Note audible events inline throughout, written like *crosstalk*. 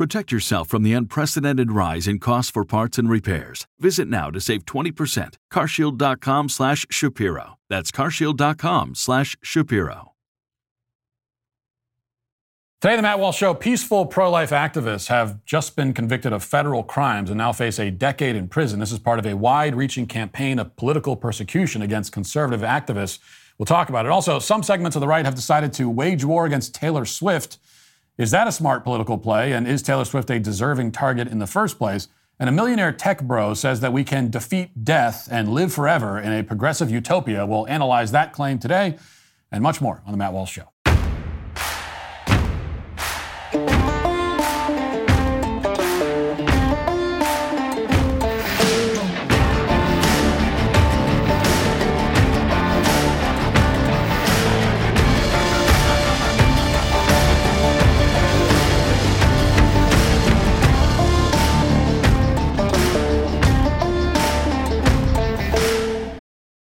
Protect yourself from the unprecedented rise in costs for parts and repairs. Visit now to save 20%. Carshield.com slash Shapiro. That's carshield.com slash Shapiro. Today, the Matt Walsh Show, peaceful pro life activists have just been convicted of federal crimes and now face a decade in prison. This is part of a wide reaching campaign of political persecution against conservative activists. We'll talk about it. Also, some segments of the right have decided to wage war against Taylor Swift. Is that a smart political play? And is Taylor Swift a deserving target in the first place? And a millionaire tech bro says that we can defeat death and live forever in a progressive utopia. We'll analyze that claim today and much more on The Matt Walsh Show.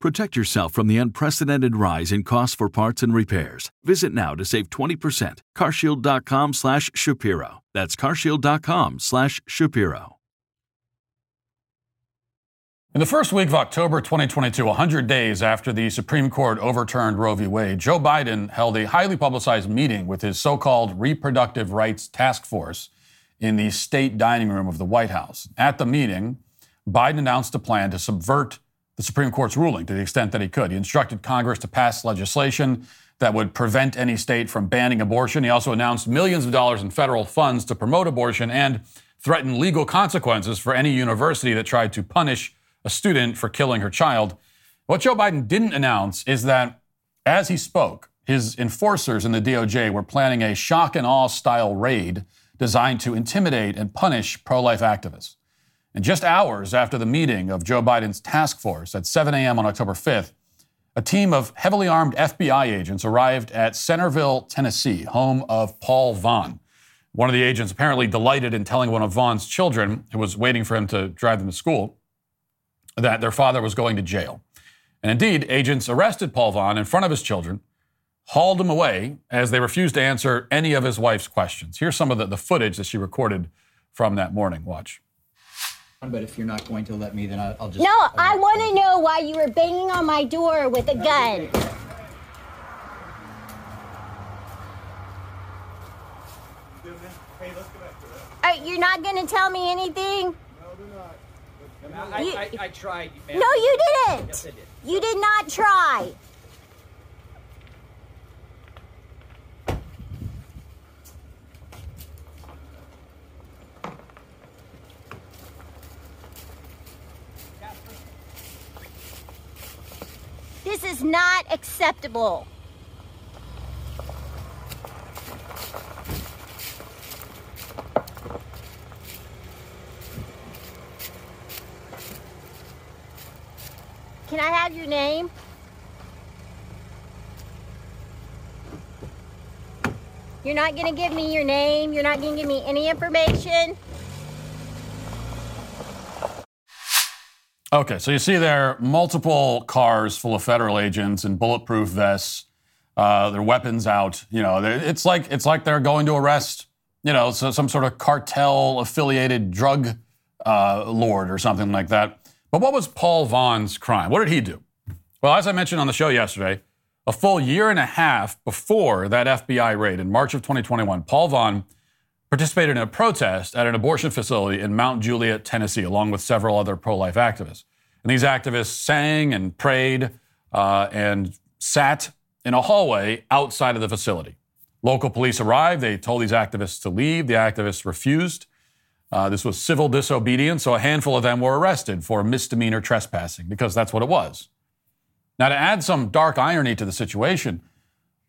Protect yourself from the unprecedented rise in costs for parts and repairs. Visit now to save 20%. Carshield.com slash Shapiro. That's carshield.com slash Shapiro. In the first week of October 2022, 100 days after the Supreme Court overturned Roe v. Wade, Joe Biden held a highly publicized meeting with his so called Reproductive Rights Task Force in the state dining room of the White House. At the meeting, Biden announced a plan to subvert the Supreme Court's ruling to the extent that he could. He instructed Congress to pass legislation that would prevent any state from banning abortion. He also announced millions of dollars in federal funds to promote abortion and threatened legal consequences for any university that tried to punish a student for killing her child. What Joe Biden didn't announce is that as he spoke, his enforcers in the DOJ were planning a shock and awe style raid designed to intimidate and punish pro life activists. And just hours after the meeting of Joe Biden's task force at 7 a.m. on October 5th, a team of heavily armed FBI agents arrived at Centerville, Tennessee, home of Paul Vaughn. One of the agents apparently delighted in telling one of Vaughn's children, who was waiting for him to drive them to school, that their father was going to jail. And indeed, agents arrested Paul Vaughn in front of his children, hauled him away as they refused to answer any of his wife's questions. Here's some of the, the footage that she recorded from that morning. Watch. But if you're not going to let me, then I'll, I'll just. No, I'll I want to know why you were banging on my door with a gun. Uh, you're not going to tell me anything? No, I, You- I, I tried. ma'am. No, you didn't. Yes, I did. You did not try. Not acceptable. Can I have your name? You're not gonna give me your name. You're not gonna give me any information. Okay, so you see there multiple cars full of federal agents in bulletproof vests, uh, their weapons out. You know, it's like it's like they're going to arrest, you know, so some sort of cartel affiliated drug uh, lord or something like that. But what was Paul Vaughn's crime? What did he do? Well, as I mentioned on the show yesterday, a full year and a half before that FBI raid in March of 2021, Paul Vaughn participated in a protest at an abortion facility in Mount Juliet, Tennessee, along with several other pro life activists. And these activists sang and prayed uh, and sat in a hallway outside of the facility. Local police arrived. They told these activists to leave. The activists refused. Uh, this was civil disobedience, so a handful of them were arrested for misdemeanor trespassing because that's what it was. Now, to add some dark irony to the situation,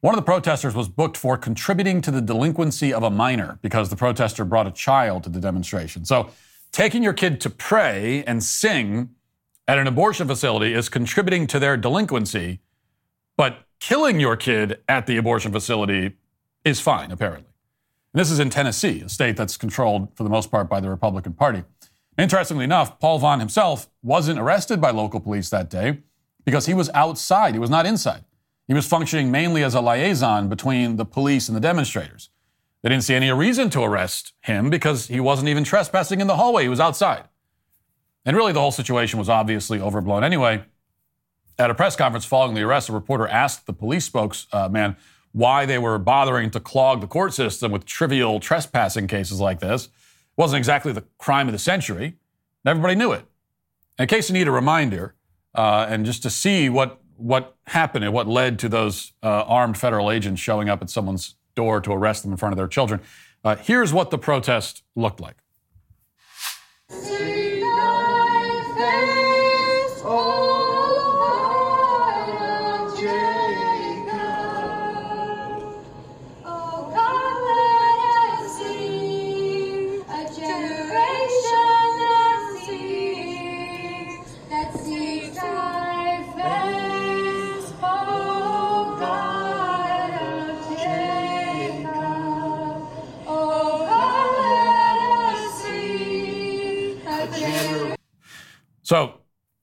one of the protesters was booked for contributing to the delinquency of a minor because the protester brought a child to the demonstration. So, taking your kid to pray and sing at an abortion facility is contributing to their delinquency, but killing your kid at the abortion facility is fine, apparently. And this is in Tennessee, a state that's controlled for the most part by the Republican Party. Interestingly enough, Paul Vaughn himself wasn't arrested by local police that day because he was outside, he was not inside. He was functioning mainly as a liaison between the police and the demonstrators. They didn't see any reason to arrest him because he wasn't even trespassing in the hallway, he was outside. And really, the whole situation was obviously overblown anyway. At a press conference following the arrest, a reporter asked the police spokesman why they were bothering to clog the court system with trivial trespassing cases like this. It wasn't exactly the crime of the century. Everybody knew it. In case you need a reminder, uh, and just to see what what happened and what led to those uh, armed federal agents showing up at someone's door to arrest them in front of their children, uh, here's what the protest looked like. So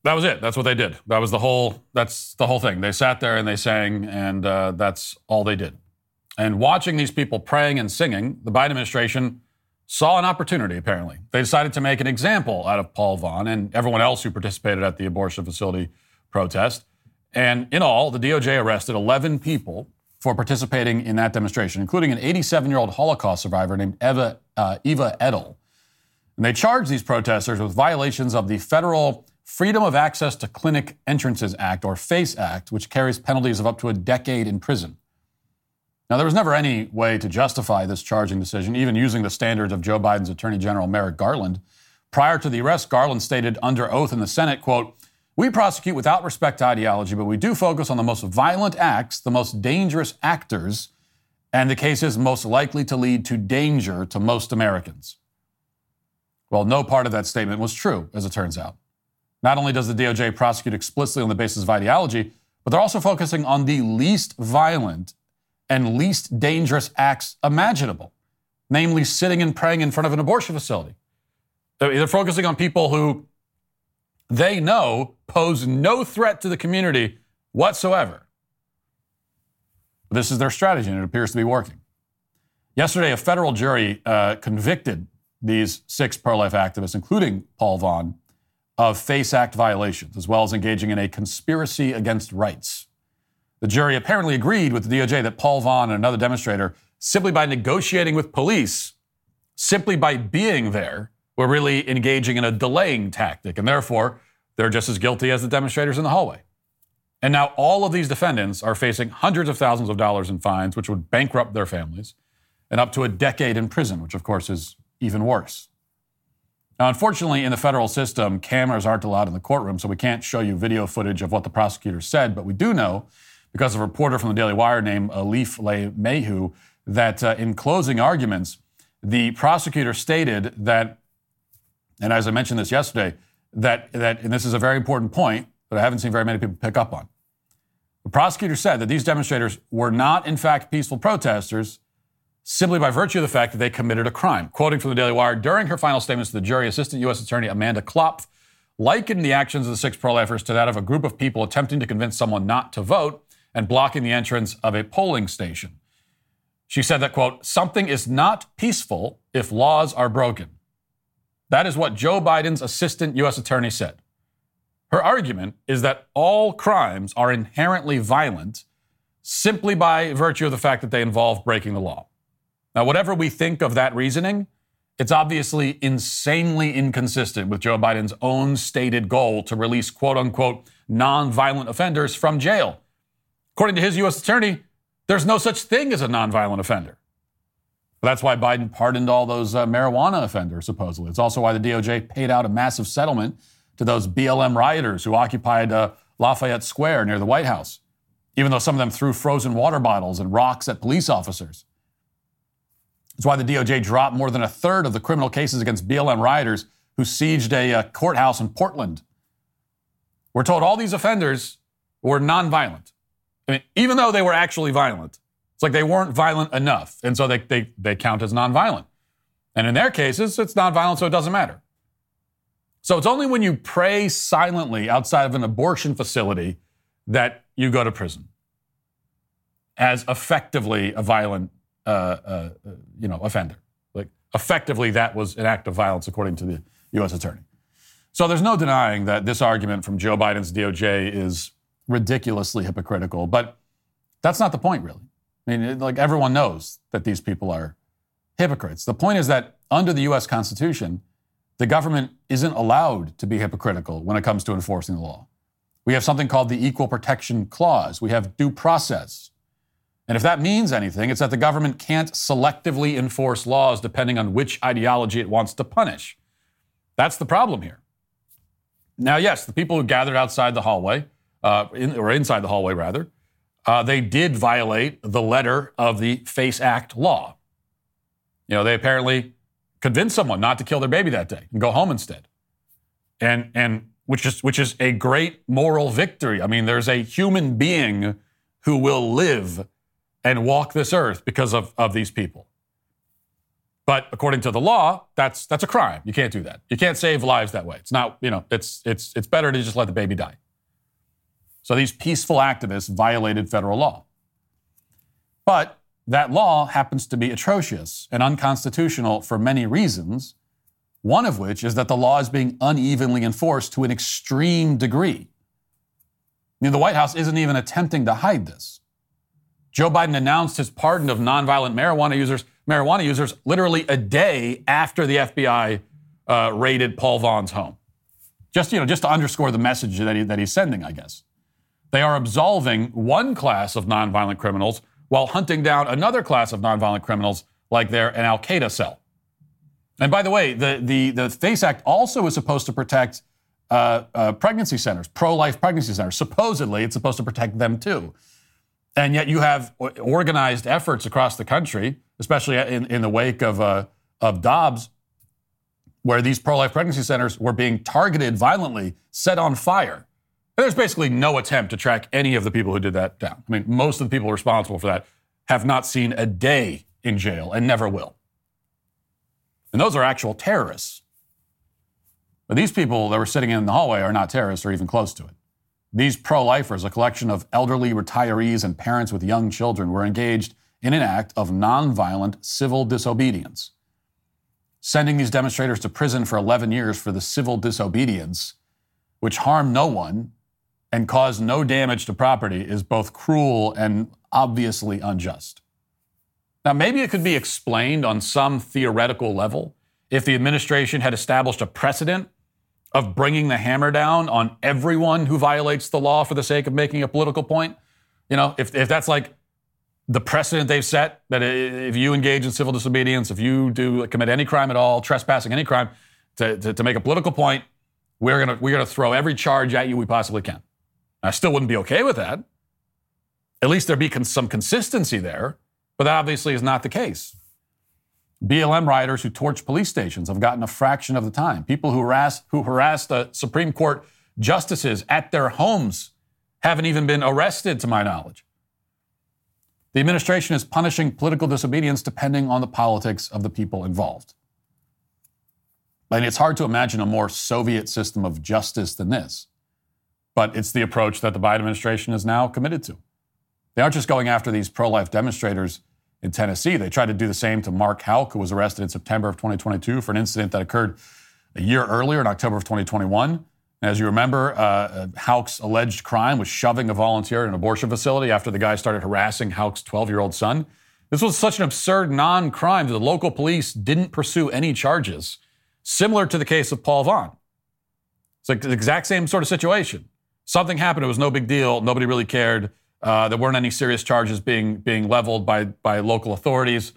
that was it. That's what they did. That was the whole. That's the whole thing. They sat there and they sang, and uh, that's all they did. And watching these people praying and singing, the Biden administration saw an opportunity. Apparently, they decided to make an example out of Paul Vaughn and everyone else who participated at the abortion facility protest. And in all, the DOJ arrested 11 people for participating in that demonstration, including an 87-year-old Holocaust survivor named Eva uh, Eva Edl. And they charged these protesters with violations of the federal Freedom of Access to Clinic Entrances Act, or FACE Act, which carries penalties of up to a decade in prison. Now, there was never any way to justify this charging decision, even using the standards of Joe Biden's Attorney General Merrick Garland. Prior to the arrest, Garland stated under oath in the Senate, quote, we prosecute without respect to ideology, but we do focus on the most violent acts, the most dangerous actors, and the cases most likely to lead to danger to most Americans. Well, no part of that statement was true, as it turns out. Not only does the DOJ prosecute explicitly on the basis of ideology, but they're also focusing on the least violent and least dangerous acts imaginable, namely sitting and praying in front of an abortion facility. They're focusing on people who they know pose no threat to the community whatsoever. This is their strategy, and it appears to be working. Yesterday, a federal jury uh, convicted these six pro life activists, including Paul Vaughn, of FACE Act violations, as well as engaging in a conspiracy against rights. The jury apparently agreed with the DOJ that Paul Vaughn and another demonstrator, simply by negotiating with police, simply by being there, were really engaging in a delaying tactic, and therefore they're just as guilty as the demonstrators in the hallway. And now all of these defendants are facing hundreds of thousands of dollars in fines, which would bankrupt their families, and up to a decade in prison, which of course is even worse. Now, unfortunately, in the federal system, cameras aren't allowed in the courtroom, so we can't show you video footage of what the prosecutor said, but we do know, because of a reporter from the Daily Wire named Alif Le Mehu, that uh, in closing arguments, the prosecutor stated that, and as I mentioned this yesterday, that, that and this is a very important point, that I haven't seen very many people pick up on. The prosecutor said that these demonstrators were not, in fact, peaceful protesters simply by virtue of the fact that they committed a crime. Quoting from the Daily Wire, during her final statements to the jury, Assistant U.S. Attorney Amanda Klopf likened the actions of the six pro lifers to that of a group of people attempting to convince someone not to vote and blocking the entrance of a polling station. She said that, quote, something is not peaceful if laws are broken. That is what Joe Biden's assistant U.S. attorney said. Her argument is that all crimes are inherently violent simply by virtue of the fact that they involve breaking the law. Now, whatever we think of that reasoning, it's obviously insanely inconsistent with Joe Biden's own stated goal to release quote unquote nonviolent offenders from jail. According to his U.S. attorney, there's no such thing as a nonviolent offender. That's why Biden pardoned all those uh, marijuana offenders, supposedly. It's also why the DOJ paid out a massive settlement to those BLM rioters who occupied uh, Lafayette Square near the White House, even though some of them threw frozen water bottles and rocks at police officers. That's why the DOJ dropped more than a third of the criminal cases against BLM rioters who sieged a uh, courthouse in Portland. We're told all these offenders were nonviolent. I mean, even though they were actually violent, it's like they weren't violent enough. And so they, they, they count as nonviolent. And in their cases, it's nonviolent, so it doesn't matter. So it's only when you pray silently outside of an abortion facility that you go to prison as effectively a violent, uh, uh, you know, offender. Like effectively, that was an act of violence, according to the U.S. Attorney. So there's no denying that this argument from Joe Biden's DOJ is ridiculously hypocritical, but that's not the point, really. I mean, like everyone knows that these people are hypocrites. The point is that under the U.S. Constitution, the government isn't allowed to be hypocritical when it comes to enforcing the law. We have something called the Equal Protection Clause. We have due process. And if that means anything, it's that the government can't selectively enforce laws depending on which ideology it wants to punish. That's the problem here. Now, yes, the people who gathered outside the hallway, uh, in, or inside the hallway rather, uh, they did violate the letter of the FACE Act law. You know, they apparently convinced someone not to kill their baby that day and go home instead. And, and which is, which is a great moral victory. I mean, there's a human being who will live and walk this earth because of, of these people. But according to the law, that's, that's a crime. You can't do that. You can't save lives that way. It's not, you know, it's, it's, it's better to just let the baby die. So these peaceful activists violated federal law. But that law happens to be atrocious and unconstitutional for many reasons, one of which is that the law is being unevenly enforced to an extreme degree. I mean, the White House isn't even attempting to hide this. Joe Biden announced his pardon of nonviolent marijuana users, marijuana users literally a day after the FBI uh, raided Paul Vaughn's home. Just, you know, just to underscore the message that, he, that he's sending, I guess. They are absolving one class of nonviolent criminals while hunting down another class of nonviolent criminals like they're an Al Qaeda cell. And by the way, the, the, the FACE Act also is supposed to protect uh, uh, pregnancy centers, pro life pregnancy centers. Supposedly, it's supposed to protect them too. And yet, you have organized efforts across the country, especially in, in the wake of, uh, of Dobbs, where these pro life pregnancy centers were being targeted violently, set on fire. There's basically no attempt to track any of the people who did that down. I mean, most of the people responsible for that have not seen a day in jail and never will. And those are actual terrorists. But these people that were sitting in the hallway are not terrorists or even close to it. These pro lifers, a collection of elderly retirees and parents with young children, were engaged in an act of nonviolent civil disobedience. Sending these demonstrators to prison for 11 years for the civil disobedience, which harmed no one and caused no damage to property, is both cruel and obviously unjust. Now, maybe it could be explained on some theoretical level if the administration had established a precedent of bringing the hammer down on everyone who violates the law for the sake of making a political point. You know, if, if that's like the precedent they've set, that if you engage in civil disobedience, if you do commit any crime at all, trespassing any crime, to, to, to make a political point, we're gonna we're gonna throw every charge at you we possibly can. I still wouldn't be okay with that. At least there'd be some consistency there. But that obviously is not the case. BLM rioters who torched police stations have gotten a fraction of the time. People who harassed, who harassed a Supreme Court justices at their homes haven't even been arrested, to my knowledge. The administration is punishing political disobedience depending on the politics of the people involved. And it's hard to imagine a more Soviet system of justice than this. But it's the approach that the Biden administration is now committed to. They aren't just going after these pro life demonstrators in Tennessee. They tried to do the same to Mark Houck, who was arrested in September of 2022 for an incident that occurred a year earlier in October of 2021. And as you remember, uh, Houck's alleged crime was shoving a volunteer in an abortion facility after the guy started harassing Houck's 12 year old son. This was such an absurd non crime that the local police didn't pursue any charges, similar to the case of Paul Vaughn. It's like the exact same sort of situation. Something happened, it was no big deal, nobody really cared. Uh, there weren't any serious charges being, being leveled by, by local authorities.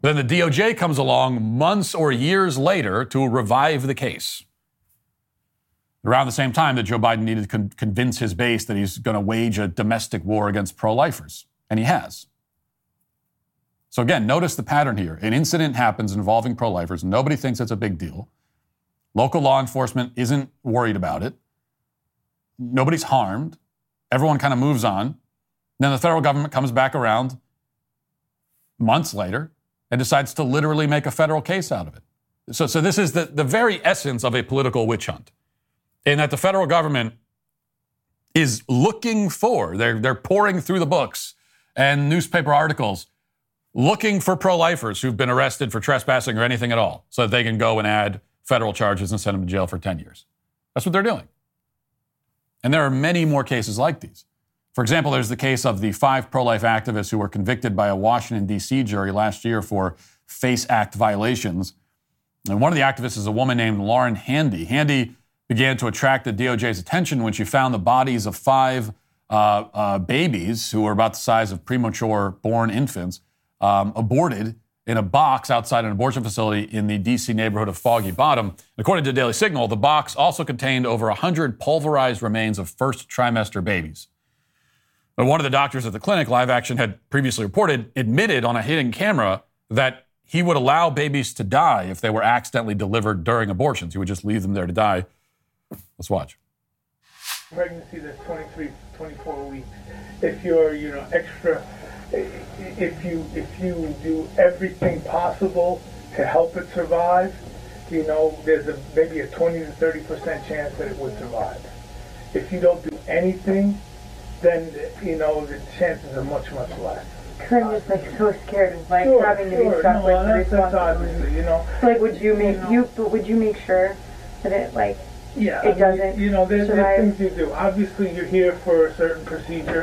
Then the DOJ comes along months or years later to revive the case. Around the same time that Joe Biden needed to con- convince his base that he's going to wage a domestic war against pro lifers, and he has. So, again, notice the pattern here. An incident happens involving pro lifers, nobody thinks it's a big deal. Local law enforcement isn't worried about it, nobody's harmed. Everyone kind of moves on. Then the federal government comes back around months later and decides to literally make a federal case out of it. So, so this is the, the very essence of a political witch hunt, in that the federal government is looking for, they're, they're pouring through the books and newspaper articles, looking for pro lifers who've been arrested for trespassing or anything at all, so that they can go and add federal charges and send them to jail for 10 years. That's what they're doing. And there are many more cases like these. For example, there's the case of the five pro life activists who were convicted by a Washington, D.C. jury last year for FACE Act violations. And one of the activists is a woman named Lauren Handy. Handy began to attract the DOJ's attention when she found the bodies of five uh, uh, babies who were about the size of premature born infants um, aborted in a box outside an abortion facility in the D.C. neighborhood of Foggy Bottom. According to Daily Signal, the box also contained over 100 pulverized remains of first trimester babies. But one of the doctors at the clinic, Live Action had previously reported, admitted on a hidden camera that he would allow babies to die if they were accidentally delivered during abortions. He would just leave them there to die. Let's watch. pregnancy that's 23, 24 weeks. If you're, you know, extra, if you if you do everything possible to help it survive, you know, there's a maybe a 20 to 30 percent chance that it would survive. If you don't do anything, then you know the chances are much much less. Cause I'm just like so scared of like Sure, having to be stuck No, with that's, that's obviously, you know. Like, would you make You know. you? But would you make sure that it like Yeah, it I mean, doesn't You know, there's, there's things you do. Obviously, you're here for a certain procedure,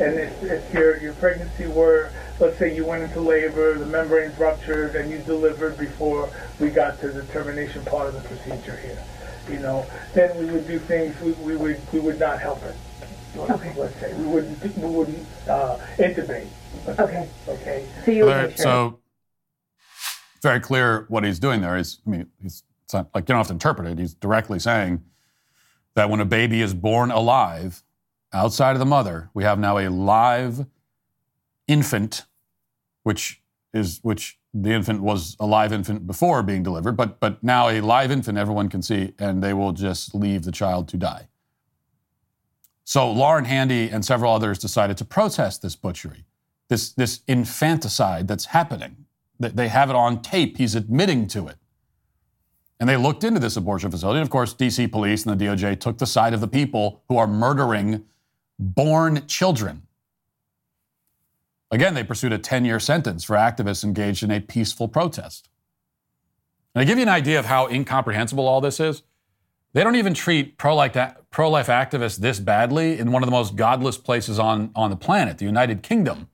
and if, if your your pregnancy were, let's say, you went into labor, the membrane's ruptured, and you delivered before we got to the termination part of the procedure here, you know, then we would do things. We, we would we would not help it. Okay. Let's say we wouldn't we wouldn't uh, intubate. Okay. Okay. so you would make sure? So very clear what he's doing there. Is I mean, he's it's not, like you don't have to interpret it. He's directly saying that when a baby is born alive outside of the mother, we have now a live infant, which is which the infant was a live infant before being delivered, but but now a live infant everyone can see, and they will just leave the child to die. So Lauren Handy and several others decided to protest this butchery, this, this infanticide that's happening. They- They have it on tape. He's admitting to it. And they looked into this abortion facility. And of course, DC police and the DOJ took the side of the people who are murdering born children. Again, they pursued a 10 year sentence for activists engaged in a peaceful protest. And to give you an idea of how incomprehensible all this is, they don't even treat pro-life, pro-life activists this badly in one of the most godless places on, on the planet, the United Kingdom.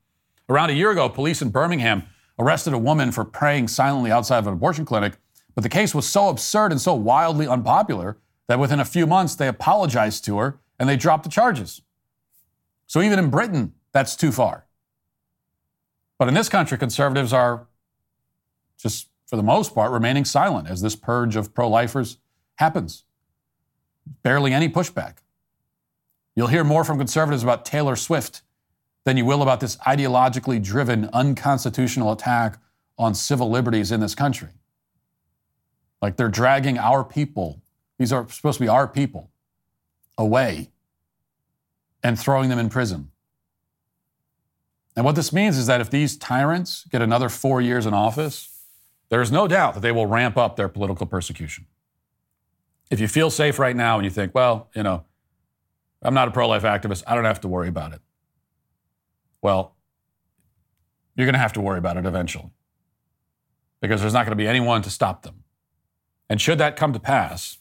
Around a year ago, police in Birmingham arrested a woman for praying silently outside of an abortion clinic, but the case was so absurd and so wildly unpopular that within a few months they apologized to her and they dropped the charges. So even in Britain, that's too far. But in this country, conservatives are just, for the most part, remaining silent as this purge of pro lifers happens barely any pushback. You'll hear more from conservatives about Taylor Swift than you will about this ideologically driven, unconstitutional attack on civil liberties in this country. Like they're dragging our people, these are supposed to be our people, away and throwing them in prison. And what this means is that if these tyrants get another four years in office, there's no doubt that they will ramp up their political persecution. If you feel safe right now and you think, well, you know, I'm not a pro life activist, I don't have to worry about it. Well, you're going to have to worry about it eventually because there's not going to be anyone to stop them. And should that come to pass,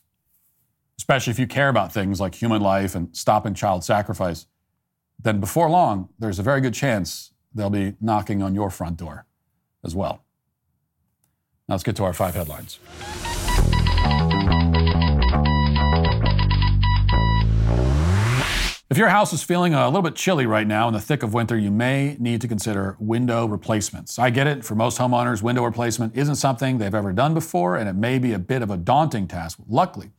especially if you care about things like human life and stopping child sacrifice, then before long, there's a very good chance they'll be knocking on your front door as well. Now let's get to our five headlines. If your house is feeling a little bit chilly right now in the thick of winter, you may need to consider window replacements. I get it. For most homeowners, window replacement isn't something they've ever done before, and it may be a bit of a daunting task. Luckily,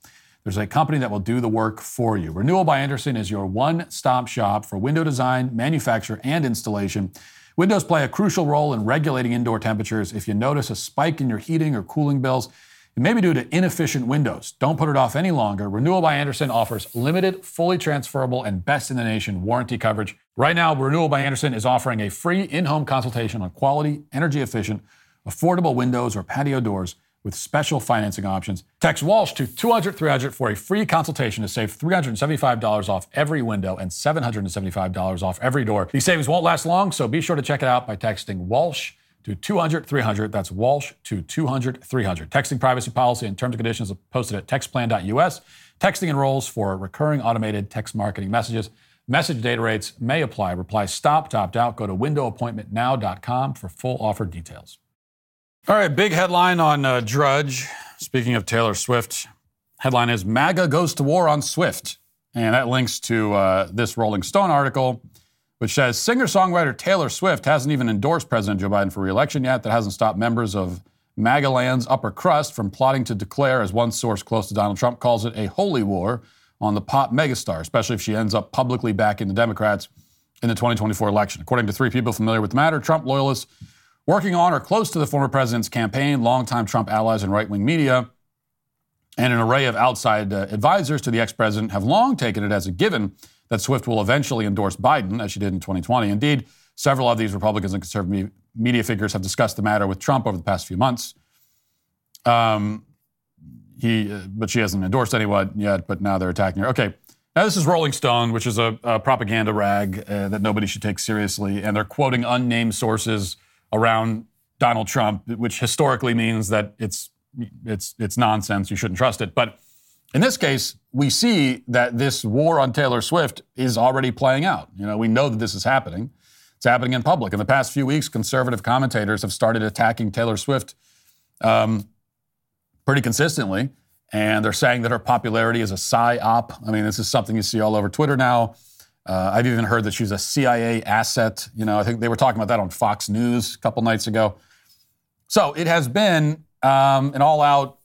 there's a company that will do the work for you. Renewal by Andersen is your one stop shop for window design, manufacture, and installation. Windows play a crucial role in regulating indoor temperatures. If you notice a spike in your heating or cooling bills, it may be due to inefficient windows. Don't put it off any longer. Renewal by Andersen offers limited, fully transferable, and best in the nation warranty coverage. Right now, Renewal by Andersen is offering a free in home consultation on quality, energy efficient, affordable windows or patio doors with special financing options. Text Walsh to 200 300 for a free consultation to save $375 off every window and $775 off every door. These savings won't last long, so be sure to check it out by texting Walsh to 200 300. That's Walsh to 200 300. Texting privacy policy and terms and conditions posted at textplan.us. Texting enrolls for recurring automated text marketing messages. Message data rates may apply. Reply stop, to opt out. Go to windowappointmentnow.com for full offer details. All right, big headline on uh, Drudge. Speaking of Taylor Swift, headline is MAGA goes to war on Swift. And that links to uh, this Rolling Stone article, which says singer songwriter Taylor Swift hasn't even endorsed President Joe Biden for reelection yet. That hasn't stopped members of MAGA land's upper crust from plotting to declare, as one source close to Donald Trump calls it, a holy war on the pop megastar, especially if she ends up publicly backing the Democrats in the 2024 election. According to three people familiar with the matter, Trump loyalists working on or close to the former president's campaign, longtime Trump allies and right wing media, and an array of outside uh, advisors to the ex president have long taken it as a given that Swift will eventually endorse Biden, as she did in 2020. Indeed, several of these Republicans and conservative media figures have discussed the matter with Trump over the past few months. Um, he, uh, but she hasn't endorsed anyone yet, but now they're attacking her. Okay. Now, this is Rolling Stone, which is a, a propaganda rag uh, that nobody should take seriously. And they're quoting unnamed sources around Donald Trump, which historically means that it's, it's, it's nonsense. You shouldn't trust it. But in this case, we see that this war on Taylor Swift is already playing out. You know, we know that this is happening. It's happening in public. In the past few weeks, conservative commentators have started attacking Taylor Swift um, pretty consistently, and they're saying that her popularity is a psyop. I mean, this is something you see all over Twitter now. Uh, I've even heard that she's a CIA asset. You know, I think they were talking about that on Fox News a couple nights ago. So it has been um, an all-out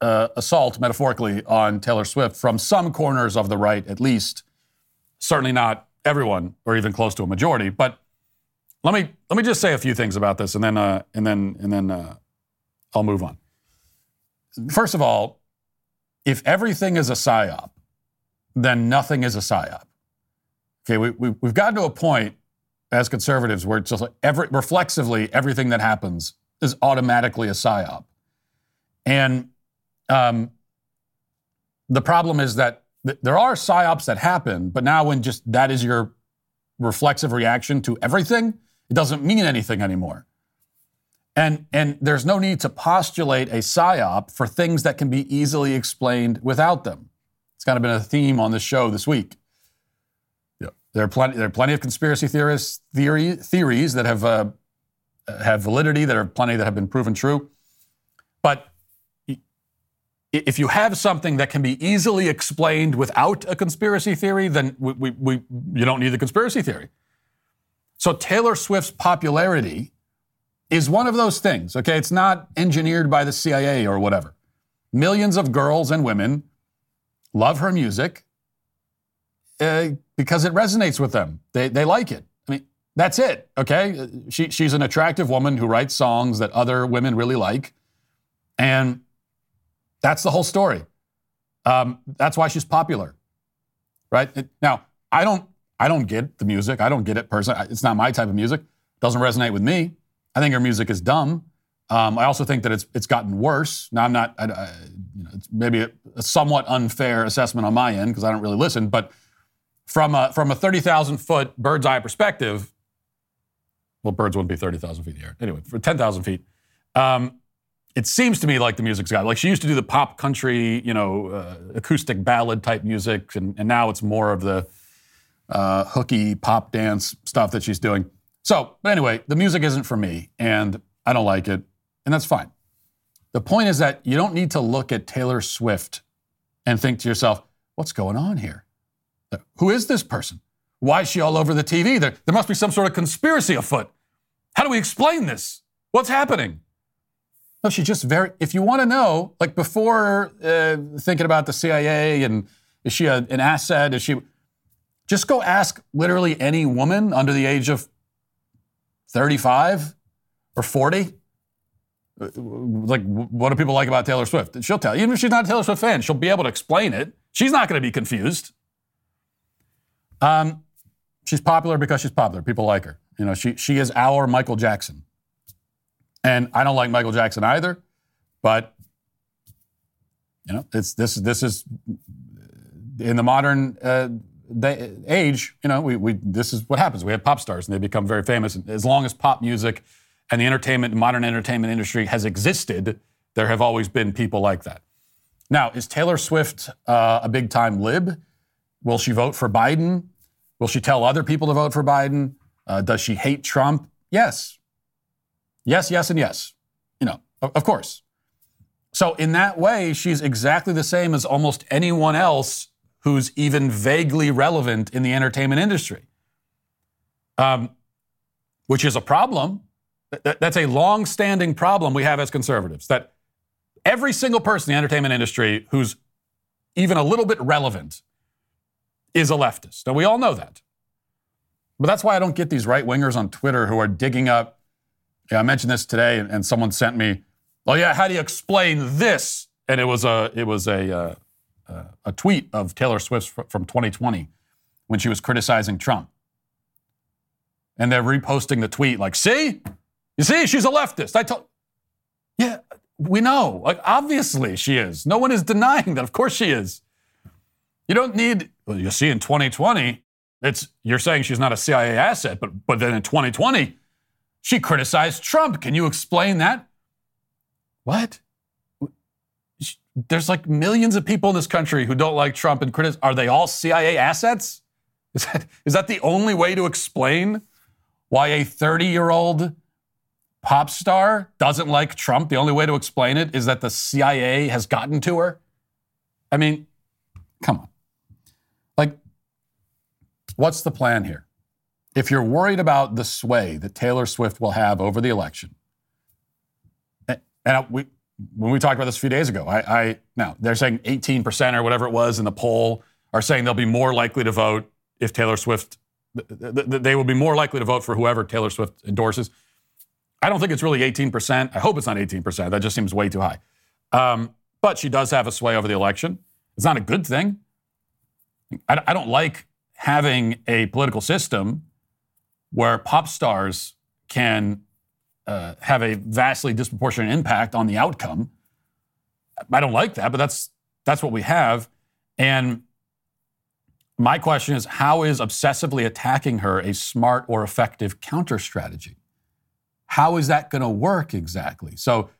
uh, assault, metaphorically, on Taylor Swift from some corners of the right, at least. Certainly not everyone, or even close to a majority. But let me let me just say a few things about this, and then uh, and then and then uh, I'll move on. First of all, if everything is a psyop, then nothing is a psyop. Okay, we, we, we've gotten to a point as conservatives where it's just like every, reflexively everything that happens is automatically a psyop. And um, the problem is that th- there are psyops that happen, but now when just that is your reflexive reaction to everything, it doesn't mean anything anymore. And, and there's no need to postulate a psyop for things that can be easily explained without them. It's kind of been a theme on this show this week. There are plenty, there are plenty of conspiracy theorists, theory, theories that have, uh, have validity, there are plenty that have been proven true. But if you have something that can be easily explained without a conspiracy theory, then we, we, we, you don't need the conspiracy theory. So Taylor Swift's popularity is one of those things, okay? It's not engineered by the CIA or whatever. Millions of girls and women love her music uh, because it resonates with them. They, they like it. I mean, that's it, okay? She, she's an attractive woman who writes songs that other women really like. And that's the whole story. Um, that's why she's popular. right? It- now, I don't, I don't get the music. I don't get it personally. It's not my type of music. Doesn't resonate with me. I think her music is dumb. Um, I also think that it's it's gotten worse. Now, I'm not, I, I, you know, it's maybe a, a somewhat unfair assessment on my end because I don't really listen, but from a, from a 30,000 foot bird's eye perspective, well, birds wouldn't be 30,000 feet in the air. Anyway, for 10,000 feet, um, it seems to me like the music's got, like she used to do the pop country, you know, uh, acoustic ballad type music, and, and now it's more of the uh, hooky pop dance stuff that she's doing. So, but anyway, the music isn't for me, and I don't like it, and that's fine. The point is that you don't need to look at Taylor Swift and think to yourself, what's going on here? Who is this person? Why is she all over the TV? There, there must be some sort of conspiracy afoot. How do we explain this? What's happening? No, she's just very, if you want to know, like before uh, thinking about the CIA and is she a, an asset? Is she, just go ask literally any woman under the age of 35 or 40. Uh, Like, what do people like about Taylor Swift? She'll tell you. Even if she's not a Taylor Swift fan, she'll be able to explain it. She's not going to be confused. Um, she's popular because she's popular. People like her. You know, she she is our Michael Jackson. And I don't like Michael Jackson either, but you know, it's this this is in the modern uh, age. You know, we, we this is what happens. We have pop stars, and they become very famous. As long as pop music and the entertainment, modern entertainment industry has existed, there have always been people like that. Now, is Taylor Swift uh, a big time lib? Will she vote for Biden? Will she tell other people to vote for Biden? Uh, does she hate Trump? Yes. Yes, yes, and yes. You know, of, course. So, in that way, she's exactly the same as almost anyone else who's even vaguely relevant in the entertainment industry, um, which is a problem. Th- th- That's a long standing problem we have as conservatives that every single person in the entertainment industry who's even a little bit relevant is a leftist. And we all know that. But that's why I don't get these right wingers on Twitter who are digging up. Yeah, I mentioned this today, and, and someone sent me, "Oh yeah, how do you explain this?" And it was a it was a uh, uh, a tweet of Taylor Swift fr- from 2020 when she was criticizing Trump, and they're reposting the tweet like, "See, you see, she's a leftist." I told, yeah, we know. Like obviously she is. No one is denying that. Of course she is. You don't need. Well, you see, in 2020, it's you're saying she's not a CIA asset, but but then in 2020, she criticized Trump. Can you explain that? What? There's like millions of people in this country who don't like Trump and criticize. Are they all CIA assets? Is that is that the only way to explain why a 30 year old pop star doesn't like Trump? The only way to explain it is that the CIA has gotten to her. I mean, come on. Like, what's the plan here? If you're worried about the sway that Taylor Swift will have over the election, and we, when we talked about this a few days ago, I, I now they're saying 18% or whatever it was in the poll are saying they'll be more likely to vote if Taylor Swift, th- th- th- they will be more likely to vote for whoever Taylor Swift endorses. I don't think it's really 18%. I hope it's not 18%. That just seems way too high. Um, but she does have a sway over the election. It's not a good thing. I, I don't like having a political system where pop stars can uh, have a vastly disproportionate impact on the outcome. I don't like that, but that's that's what we have. And my question is, how is obsessively attacking her a smart or effective counter strategy? How is that going to work exactly? So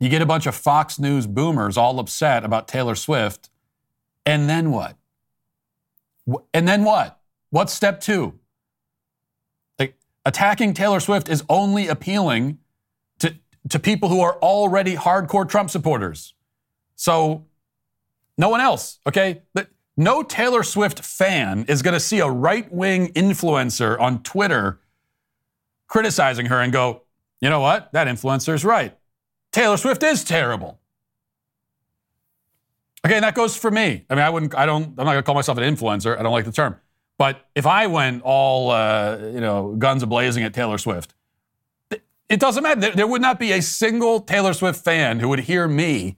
you get a bunch of Fox News boomers all upset about Taylor Swift, and then what? And then what? What's step two? Attacking Taylor Swift is only appealing to, to people who are already hardcore Trump supporters. So no one else, okay? But no Taylor Swift fan is going to see a right wing influencer on Twitter criticizing her and go, you know what? That influencer's right. Taylor Swift is terrible. Okay, and that goes for me. I mean, I wouldn't, I don't, I'm not going to call myself an influencer. I don't like the term. But if I went all, uh, you know, guns ablazing at Taylor Swift, it doesn't matter. There, there would not be a single Taylor Swift fan who would hear me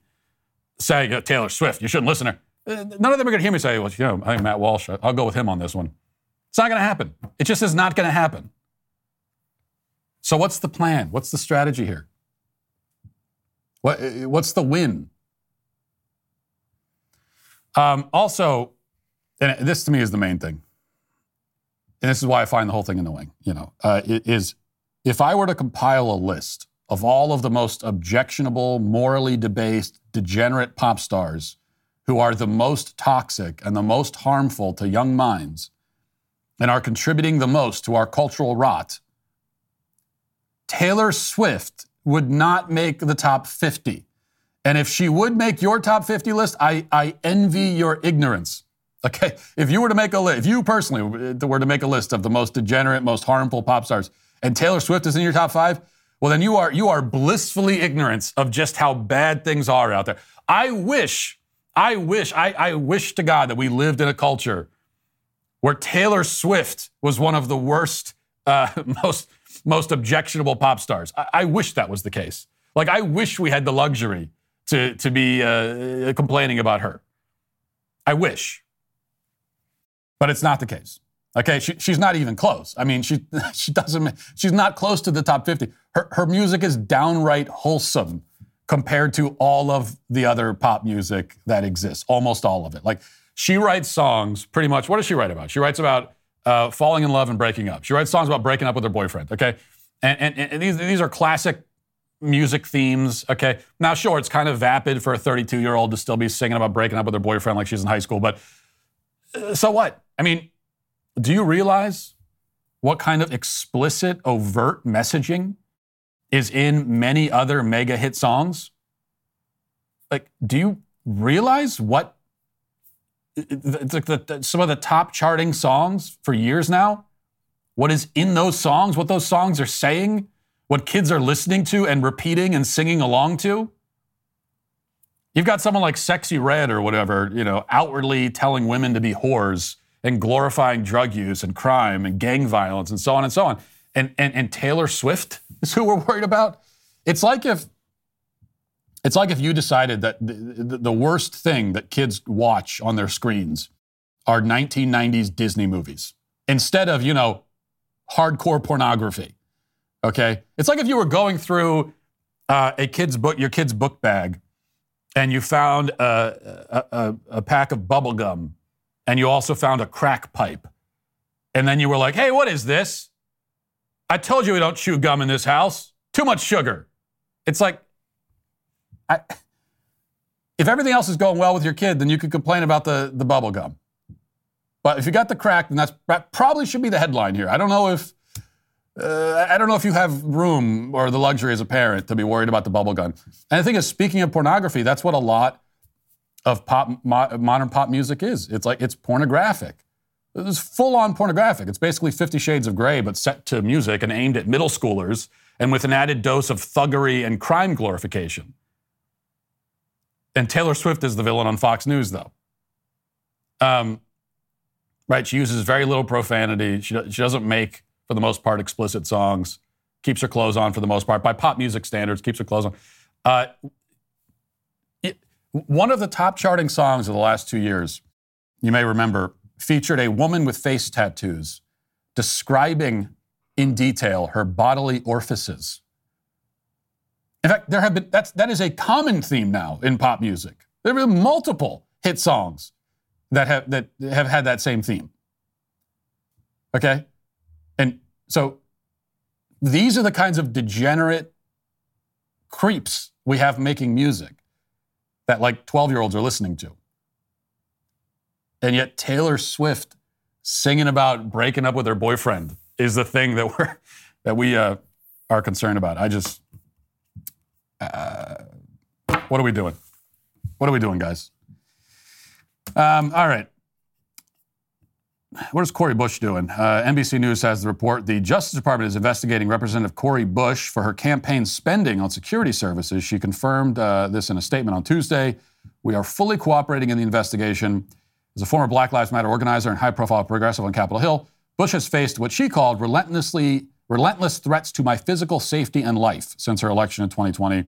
say, "Yeah, Taylor Swift, you shouldn't listen to her. Uh, None of them are going to hear me say, well, you know, I think Matt Walsh, I'll go with him on this one. It's not going to happen. It just is not going to happen. So, what's the plan? What's the strategy here? What, uh, what's the win? Um, also, and this to me is the main thing, and this is why I find the whole thing annoying. You know, uh, is if I were to compile a list of all of the most objectionable, morally debased, degenerate pop stars who are the most toxic and the most harmful to young minds and are contributing the most to our cultural rot, Taylor Swift would not make the top 50. And if she would make your top 50 list, I, I envy your ignorance. Okay? If you were to make a list, if you personally were to make a list of the most degenerate, most harmful pop stars, and Taylor Swift is in your top five, well, then you are you are blissfully ignorant of just how bad things are out there. I wish, I wish, I, I wish to God that we lived in a culture where Taylor Swift was one of the worst, uh, *laughs* most most objectionable pop stars. I, I wish that was the case. Like I wish we had the luxury to to be uh, complaining about her. I wish, but it's not the case. Okay, she, she's not even close. I mean, she *laughs* she doesn't. She's not close to the top fifty. Her her music is downright wholesome compared to all of the other pop music that exists. Almost all of it. Like she writes songs pretty much. What does she write about? She writes about uh, falling in love and breaking up. She writes songs about breaking up with her boyfriend. Okay, and and, and these these are classic music themes. Okay, now sure, it's kind of vapid for a 32 year old to still be singing about breaking up with her boyfriend like she's in high school, but uh, so what? I mean, do you realize what kind of explicit, overt messaging is in many other mega hit songs? Like, do you realize what like the, the- some of the top charting songs for years now? What is in those songs? What those songs are saying? What kids are listening to and repeating and singing along to? You've got someone like Sexyy Red or whatever, you know, outwardly telling women to be whores and glorifying drug use and crime and gang violence and so on and so on. And, and, and Taylor Swift *laughs* is who we're worried about. It's like if it's like if you decided that the, the, worst thing that kids watch on their screens are 1990s Disney movies instead of, you know, hardcore pornography. Okay? It's like if you were going through uh, a kid's book, your kid's book bag, and you found a, a, a, a pack of bubble gum and you also found a crack pipe. And then you were like, hey, what is this? I told you we don't chew gum in this house. Too much sugar. It's like, I, if everything else is going well with your kid, then you could complain about the, the bubble gum. But if you got the crack, then that's, that probably should be the headline here. I don't know if uh, I don't know if you have room or the luxury as a parent to be worried about the bubble gum. And I think, is, speaking of pornography, that's what a lot of pop mo- modern pop music is. It's like it's pornographic. It's full on pornographic. It's basically Fifty Shades of Grey, but set to music and aimed at middle schoolers, and with an added dose of thuggery and crime glorification. And Taylor Swift is the villain on Fox News, though. Um, right? She uses very little profanity. She, she doesn't make, for the most part, explicit songs. Keeps her clothes on for the most part. By pop music standards, keeps her clothes on. Uh, one of the top charting songs of the last two years, you may remember, featured a woman with face tattoos describing in detail her bodily orifices. In fact, there have been that's that is a common theme now in pop music. There have been multiple hit songs that have that have had that same theme. Okay? And so these are the kinds of degenerate creeps we have making music that like 12-year-olds are listening to. And yet Taylor Swift singing about breaking up with her boyfriend is the thing that we're *laughs* that we uh, are concerned about. I just uh, what are we doing? What are we doing, guys? Um, all right. What is Cori Bush doing? Uh, NBC News has the report. The Justice Department is investigating Representative Cori Bush for her campaign spending on security services. She confirmed uh, this in a statement on Tuesday. We are fully cooperating in the investigation. As a former Black Lives Matter organizer and high-profile progressive on Capitol Hill, Bush has faced what she called relentlessly relentless threats to my physical safety and life since her election in 2020.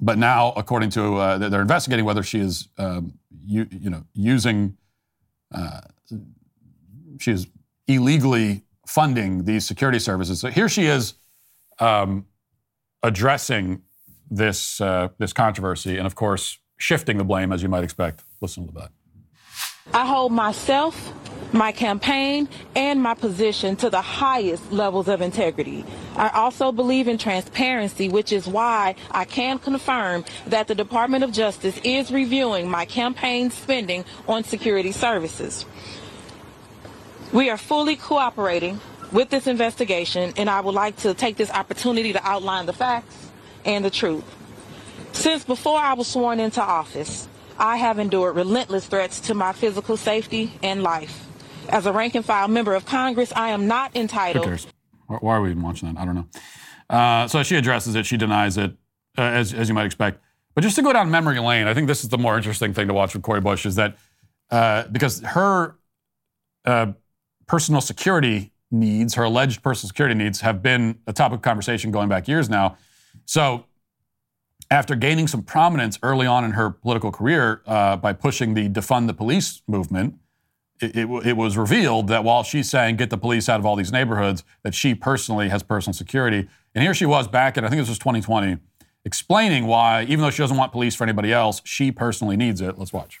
but now, according to uh, they're investigating whether she is, um, you, you know, using, uh, she is illegally funding these security services. So here she is um, addressing this uh, this controversy, and of course, shifting the blame as you might expect. Listen to that. I hold myself, my campaign, and my position to the highest levels of integrity. I also believe in transparency, which is why I can confirm that the Department of Justice is reviewing my campaign spending on security services. We are fully cooperating with this investigation, and I would like to take this opportunity to outline the facts and the truth. Since before I was sworn into office, I have endured relentless threats to my physical safety and life. As a rank and file member of Congress, I am not Who entitled. cares? Why are we even watching that? I don't know. Uh, so she addresses it. She denies it, uh, as, as you might expect. But just to go down memory lane, I think this is the more interesting thing to watch with Cori Bush is that uh, because her uh, personal security needs, her alleged personal security needs, have been a topic of conversation going back years now. So after gaining some prominence early on in her political career uh, by pushing the defund the police movement, it, it, it was revealed that while she's saying get the police out of all these neighborhoods, that she personally has personal security. And here she was back in, I think this was 2020, explaining why, even though she doesn't want police for anybody else, she personally needs it. Let's watch.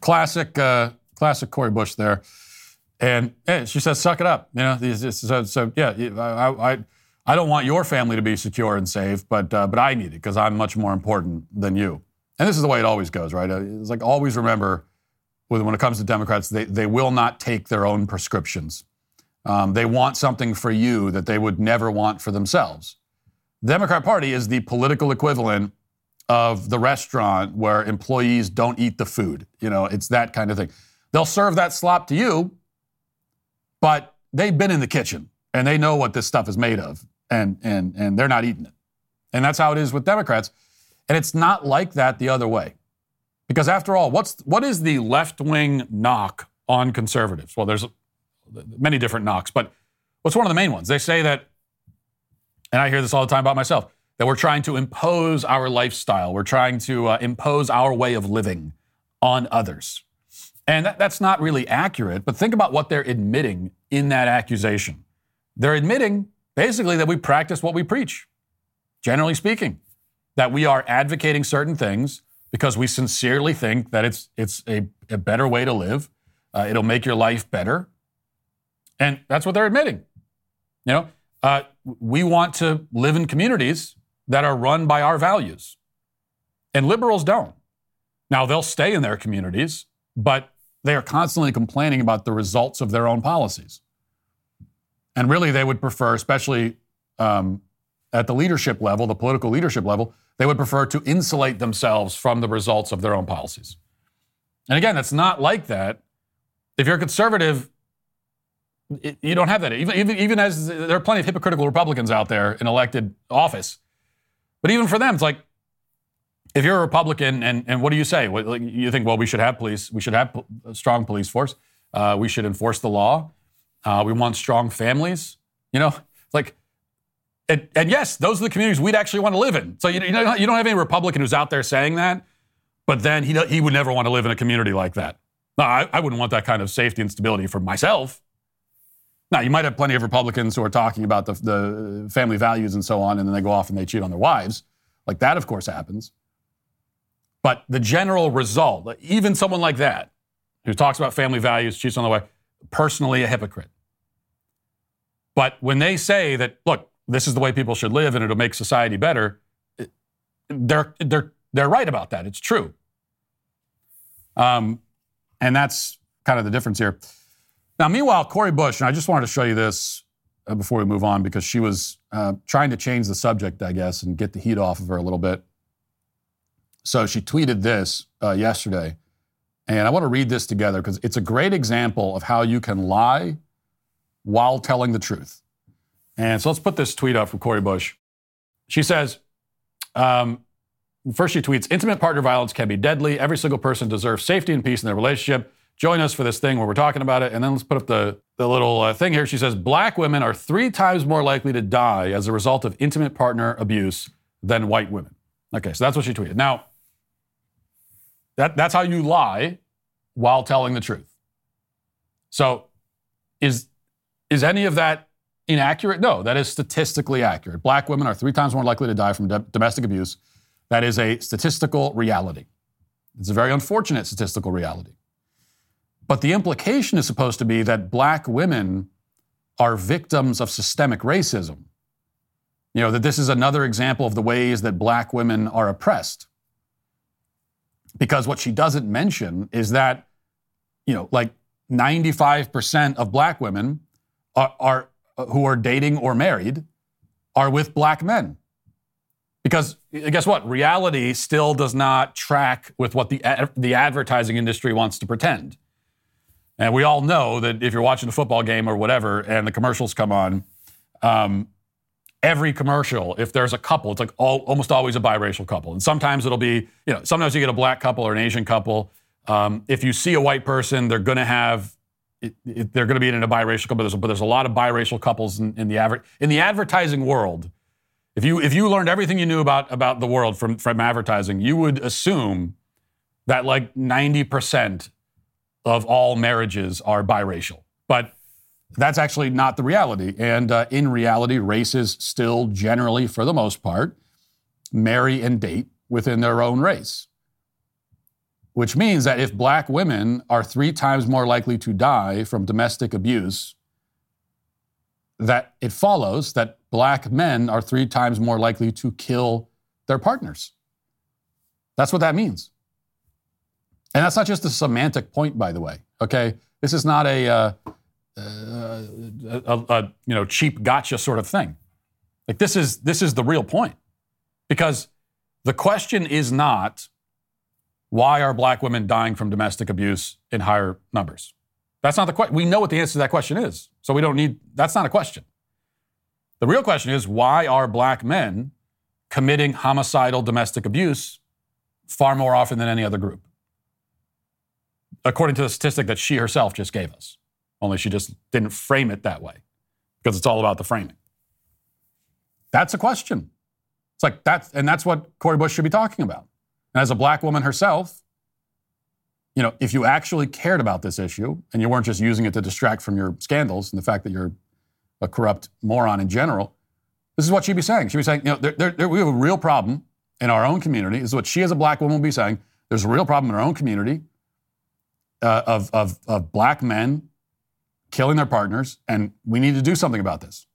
Classic, uh, classic Cori Bush there. And hey, she says, "Suck it up." You know, so, so yeah, I, I, I don't want your family to be secure and safe, but uh, but I need it because I'm much more important than you. And this is the way it always goes, right? Uh, It's like always remember when when it comes to Democrats, they they will not take their own prescriptions. Um, they want something for you that they would never want for themselves. The Democrat Party is the political equivalent of the restaurant where employees don't eat the food. You know, it's that kind of thing. They'll serve that slop to you, but they've been in the kitchen and they know what this stuff is made of, and and and they're not eating it. And that's how it is with Democrats. And it's not like that the other way. Because after all, what's what is the left-wing knock on conservatives? Well, there's many different knocks, but what's one of the main ones? They say that and I hear this all the time about myself, that we're trying to impose our lifestyle. We're trying to uh, impose our way of living on others. And that, that's not really accurate, but think about what they're admitting in that accusation. They're admitting basically that we practice what we preach, generally speaking, that we are advocating certain things because we sincerely think that it's, it's a, a better way to live. Uh, it'll make your life better. And that's what they're admitting. You know, uh, we want to live in communities that are run by our values. And liberals don't. Now, they'll stay in their communities, but they are constantly complaining about the results of their own policies. And really, they would prefer, especially um, at the leadership level, the political leadership level, they would prefer to insulate themselves from the results of their own policies. And again, it's not like that. If you're a conservative, it- you don't have that. Even, even, even as there are plenty of hypocritical Republicans out there in elected office. But even for them, it's like, if you're a Republican and, and what do you say? What, like, you think, well, we should have police, we should have a strong police force, uh, we should enforce the law, uh, we want strong families. You know, like, and, and yes, those are the communities we'd actually want to live in. So you, you, know, you don't have any Republican who's out there saying that, but then he, he would never want to live in a community like that. No, I, I wouldn't want that kind of safety and stability for myself. Now, you might have plenty of Republicans who are talking about the, the family values and so on, and then they go off and they cheat on their wives. Like that, of course, happens. But the general result, even someone like that, who talks about family values, cheats on the wife, personally a hypocrite. But when they say that, look, this is the way people should live and it'll make society better, they're, they're, they're right about that. It's true. Um, and that's kind of the difference here. Now, meanwhile, Cori Bush, and I just wanted to show you this uh, before we move on because she was uh, trying to change the subject, I guess, and get the heat off of her a little bit. So she tweeted this uh, yesterday. And I want to read this together because it's a great example of how you can lie while telling the truth. And so let's put this tweet up from Cori Bush. She says, um, first she tweets, intimate partner violence can be deadly. Every single person deserves safety and peace in their relationship. Join us for this thing where we're talking about it. And then let's put up the, the little uh, thing here. She says, black women are three times more likely to die as a result of intimate partner abuse than white women. Okay, so that's what she tweeted. Now, that, that's how you lie while telling the truth. So, is, is any of that inaccurate? No, that is statistically accurate. Black women are three times more likely to die from do- domestic abuse. That is a statistical reality. It's a very unfortunate statistical reality. But the implication is supposed to be that black women are victims of systemic racism. You know, that this is another example of the ways that black women are oppressed. Because what she doesn't mention is that, you know, like 95% of black women are, are who are dating or married are with black men. Because eh, guess what? Reality still does not track with what the, the advertising industry wants to pretend. And we all know that if you're watching a football game or whatever and the commercials come on, um, every commercial, if there's a couple, it's like all, almost always a biracial couple. And sometimes it'll be, you know, sometimes you get a black couple or an Asian couple. Um, if you see a white person, they're going to have, it, it, they're going to be in a biracial couple. But there's, a lot of biracial couples in, in the adver- in the advertising world. If you if you learned everything you knew about about the world from from advertising, you would assume that like 90% of all marriages are biracial. But that's actually not the reality. And uh, in reality, races still generally, for the most part, marry and date within their own race. Which means that if black women are three times more likely to die from domestic abuse, that it follows that black men are three times more likely to kill their partners. That's what that means. And that's not just a semantic point, by the way. Okay, this is not a, uh, uh, a, a, you know cheap gotcha sort of thing. Like this is this is the real point, because the question is not why are black women dying from domestic abuse in higher numbers. That's not the question. We know what the answer to that question is, so we don't need. That's not a question. The real question is why are black men committing homicidal domestic abuse far more often than any other group? According to the statistic that she herself just gave us. Only she just didn't frame it that way because it's all about the framing. That's a question. It's like that's, and that's what Cori Bush should be talking about. And as a black woman herself, you know, if you actually cared about this issue and you weren't just using it to distract from your scandals and the fact that you're a corrupt moron in general, this is what she'd be saying. She'd be saying, you know, there, there, we have a real problem in our own community. This is what she as a black woman would be saying. There's a real problem in our own community uh, of, of, of black men killing their partners, and we need to do something about this.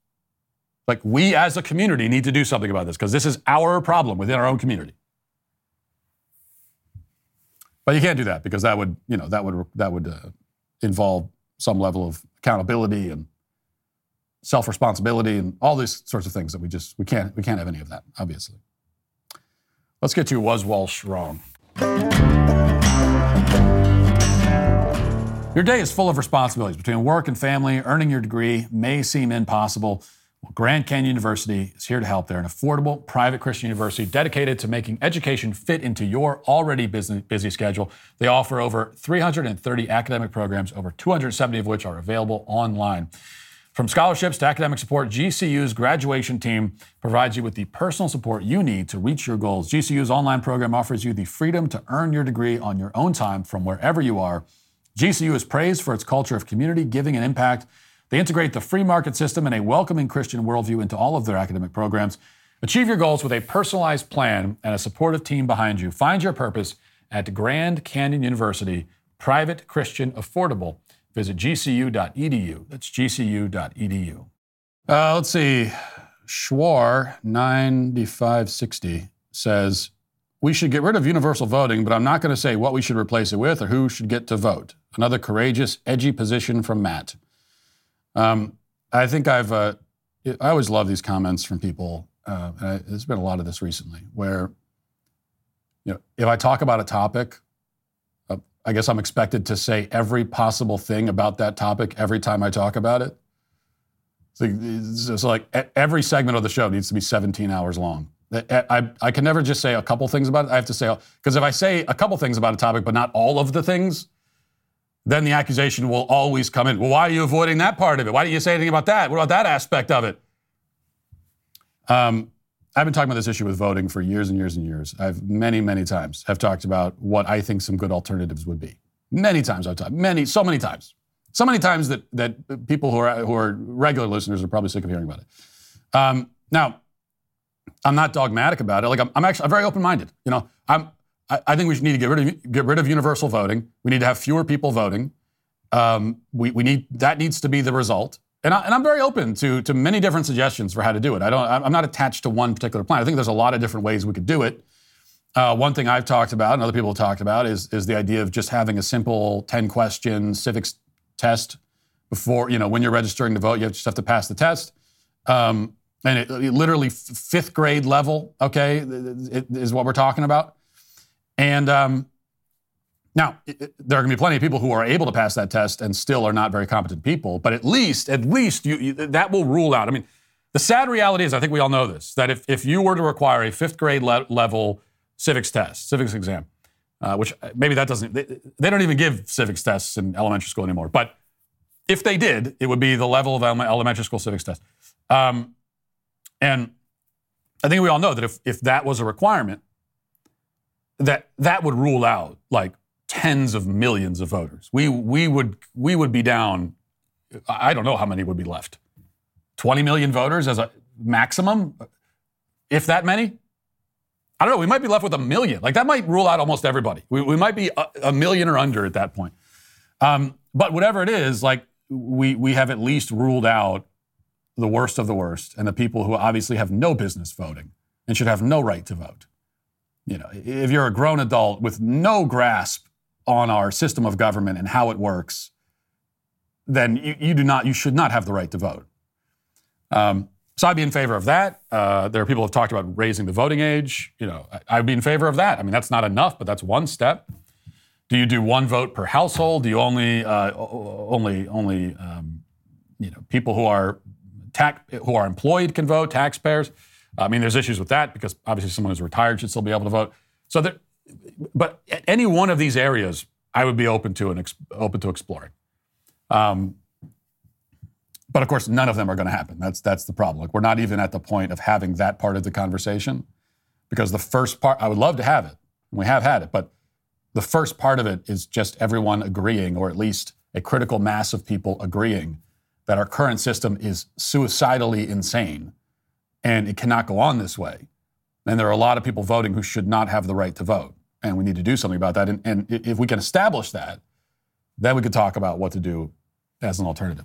Like, we as a community need to do something about this because this is our problem within our own community. But you can't do that because that would, you know, that would, that would uh, involve some level of accountability and self-responsibility and all these sorts of things that we just, we can't, we can't have any of that, obviously. Let's get to Was Walsh Wrong? Your day is full of responsibilities between work and family. Earning your degree may seem impossible. Well, Grand Canyon University is here to help. They're an affordable private Christian university dedicated to making education fit into your already busy, busy schedule. They offer over 330 academic programs, over 270 of which are available online. From scholarships to academic support, GCU's graduation team provides you with the personal support you need to reach your goals. GCU's online program offers you the freedom to earn your degree on your own time from wherever you are. GCU is praised for its culture of community, giving, and impact. They integrate the free market system and a welcoming Christian worldview into all of their academic programs. Achieve your goals with a personalized plan and a supportive team behind you. Find your purpose at Grand Canyon University, private, Christian, affordable. Visit gcu.edu. That's gcu.edu. Uh, let's see. Schwar 9560 says, we should get rid of universal voting, but I'm not going to say what we should replace it with or who should get to vote. Another courageous, edgy position from Matt. Um, I think I've, uh, I always love these comments from people. Uh, I, there's been a lot of this recently where you know, if I talk about a topic, uh, I guess I'm expected to say every possible thing about that topic every time I talk about it. So it's it's like every segment of the show needs to be 17 hours long. I, I, can never just say a couple things about it. I have to say, because if I say a couple things about a topic, but not all of the things, then the accusation will always come in. Well, why are you avoiding that part of it? Why didn't you say anything about that? What about that aspect of it? Um, I've been talking about this issue with voting for years and years and years. I've many, many times have talked about what I think some good alternatives would be. Many times I've talked, many, so many times, so many times that that people who are who are regular listeners are probably sick of hearing about it. Um, now, I'm not dogmatic about it. Like I'm, I'm actually I'm very open-minded. You know, I'm I, I think we should need to get rid of get rid of universal voting. We need to have fewer people voting. Um, we, we need that needs to be the result. And, I, and I'm very open to, to many different suggestions for how to do it. I don't, I'm not attached to one particular plan. I think there's a lot of different ways we could do it. Uh, one thing I've talked about and other people have talked about is, is the idea of just having a simple 10 question civics test before, you know, when you're registering to vote, you just have to pass the test. Um, and it, it literally fifth grade level, okay, is what we're talking about. And um, now, it- there are going to be plenty of people who are able to pass that test and still are not very competent people. But at least, at least you, you, that will rule out. I mean, the sad reality is, I think we all know this, that if, if you were to require a fifth grade le- level civics test, civics exam, uh, which maybe that doesn't, they, they don't even give civics tests in elementary school anymore. But if they did, it would be the level of elementary school civics test. Um, and I think we all know that if, if that was a requirement, that that would rule out like tens of millions of voters. We we would we would be down. I don't know how many would be left. Twenty million voters as a maximum, if that many. I don't know. We might be left with a million. Like that might rule out almost everybody. We, we might be a, a million or under at that point. Um, but whatever it is, like we we have at least ruled out the worst of the worst and the people who obviously have no business voting and should have no right to vote. You know, if you're a grown adult with no grasp on our system of government and how it works, then you, you do not, you should not have the right to vote. Um, so I'd be in favor of that. Uh, there are people who have talked about raising the voting age. You know, I, I'd be in favor of that. I mean, that's not enough, but that's one step. Do you do one vote per household? Do you only, uh, only, only, um, you know, people who are tax, who are employed can vote, taxpayers? I mean, there's issues with that because obviously someone who's retired should still be able to vote. So, there, but any one of these areas, I would be open to and ex- open to exploring. Um, but of course, none of them are going to happen. That's that's the problem. Like, we're not even at the point of having that part of the conversation because the first part, I would love to have it, and we have had it, but the first part of it is just everyone agreeing, or at least a critical mass of people agreeing that our current system is suicidally insane and it cannot go on this way. And there are a lot of people voting who should not have the right to vote. And we need to do something about that. And, and if we can establish that, then we could talk about what to do as an alternative.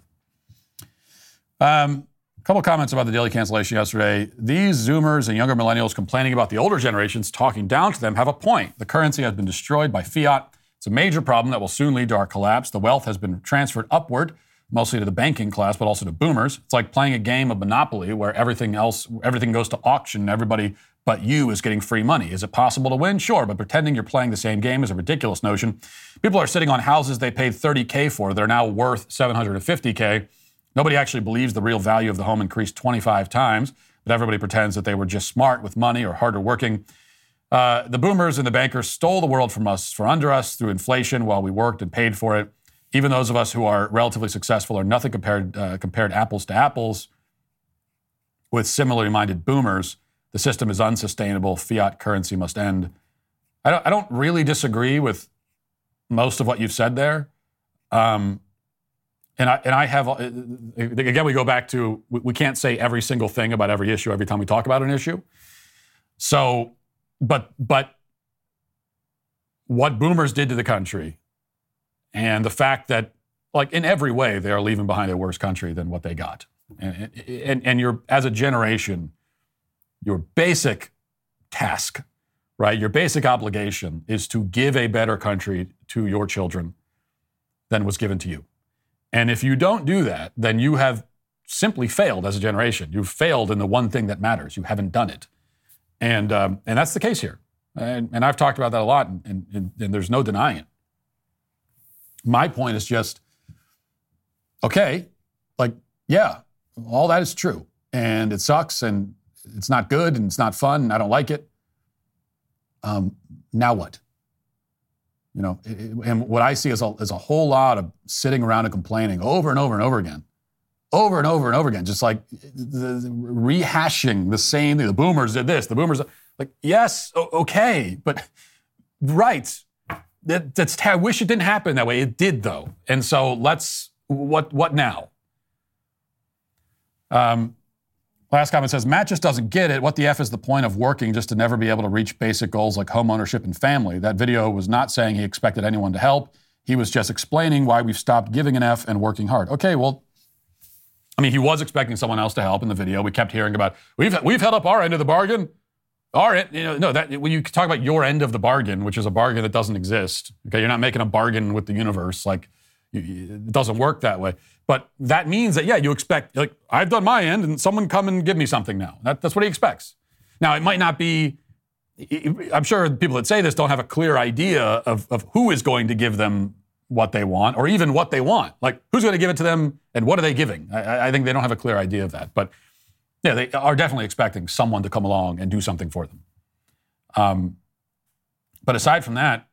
Um, a couple comments about the daily cancellation yesterday. These Zoomers and younger millennials complaining about the older generations talking down to them have a point. The currency has been destroyed by fiat. It's a major problem that will soon lead to our collapse. The wealth has been transferred upward, mostly to the banking class, but also to boomers. It's like playing a game of Monopoly where everything else, everything goes to auction and everybody but you is getting free money. Is it possible to win? Sure, but pretending you're playing the same game is a ridiculous notion. People are sitting on houses they paid 30K for. They're now worth 750K. Nobody actually believes the real value of the home increased 25 times, but everybody pretends that they were just smart with money or harder working. Uh, the boomers and the bankers stole the world from us, for under us, through inflation while we worked and paid for it. Even those of us who are relatively successful are nothing compared, uh, compared apples to apples with similarly minded boomers. The system is unsustainable. Fiat currency must end. I don't, I don't really disagree with most of what you've said there. Um, and I, and I have, uh, again, we go back to we can't say every single thing about every issue every time we talk about an issue. So, but, but what boomers did to the country and the fact that, like, in every way, they are leaving behind a worse country than what they got. And, and, and you're, as a generation, your basic task, right? Your basic obligation is to give a better country to your children than was given to you. And if you don't do that, then you have simply failed as a generation. You've failed in the one thing that matters. You haven't done it. And, um, and that's the case here. And, and I've talked about that a lot, and, and, and there's no denying it. My point is just okay, like, yeah, all that is true. And it sucks, and it's not good, and it's not fun, and I don't like it. Um, now what? You know, it- it- and what I see is a, is a whole lot of sitting around and complaining over and over and over again, over and over and over again, just like the, the- rehashing the same thing. The boomers did this, the boomers, like, yes, okay, but *laughs* right. That, that's, I wish it didn't happen that way. It did though. And so let's, what, what now? Um, Last comment says Matt just doesn't get it. What the F is the point of working just to never be able to reach basic goals like home ownership and family? That video was not saying he expected anyone to help. He was just explaining why we've stopped giving an F and working hard. Okay, well, I mean, he was expecting someone else to help in the video. We kept hearing about we've we've held up our end of the bargain. Our end, you know, no, that when you talk about your end of the bargain, which is a bargain that doesn't exist. Okay, you're not making a bargain with the universe. Like you- you- it doesn't work that way. But that means that yeah, you expect like I've done my end, and someone come and give me something now. That, that's what he expects. Now it might not be. I'm sure people that say this don't have a clear idea of, of who is going to give them what they want, or even what they want. Like who's going to give it to them, and what are they giving? I- I, I think they don't have a clear idea of that. But yeah, they are definitely expecting someone to come along and do something for them. Um, but aside from that,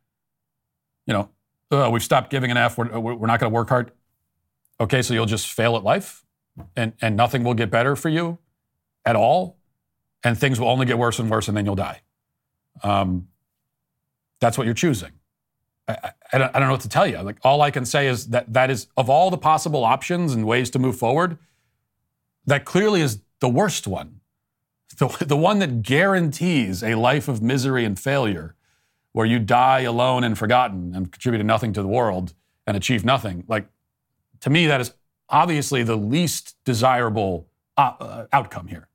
you know, uh, we've stopped giving an F. We're, we're not going to work hard. Okay, so you'll just fail at life, and and nothing will get better for you at all, and things will only get worse and worse, and then you'll die. Um, that's what you're choosing. I, I, I don't, I don't know what to tell you. Like all I can say is that that is of all the possible options and ways to move forward, that clearly is the worst one. The, *laughs* the one that guarantees a life of misery and failure, where you die alone and forgotten and contributed nothing to the world and achieve nothing. Like to me, that is obviously the least desirable uh, uh, outcome here.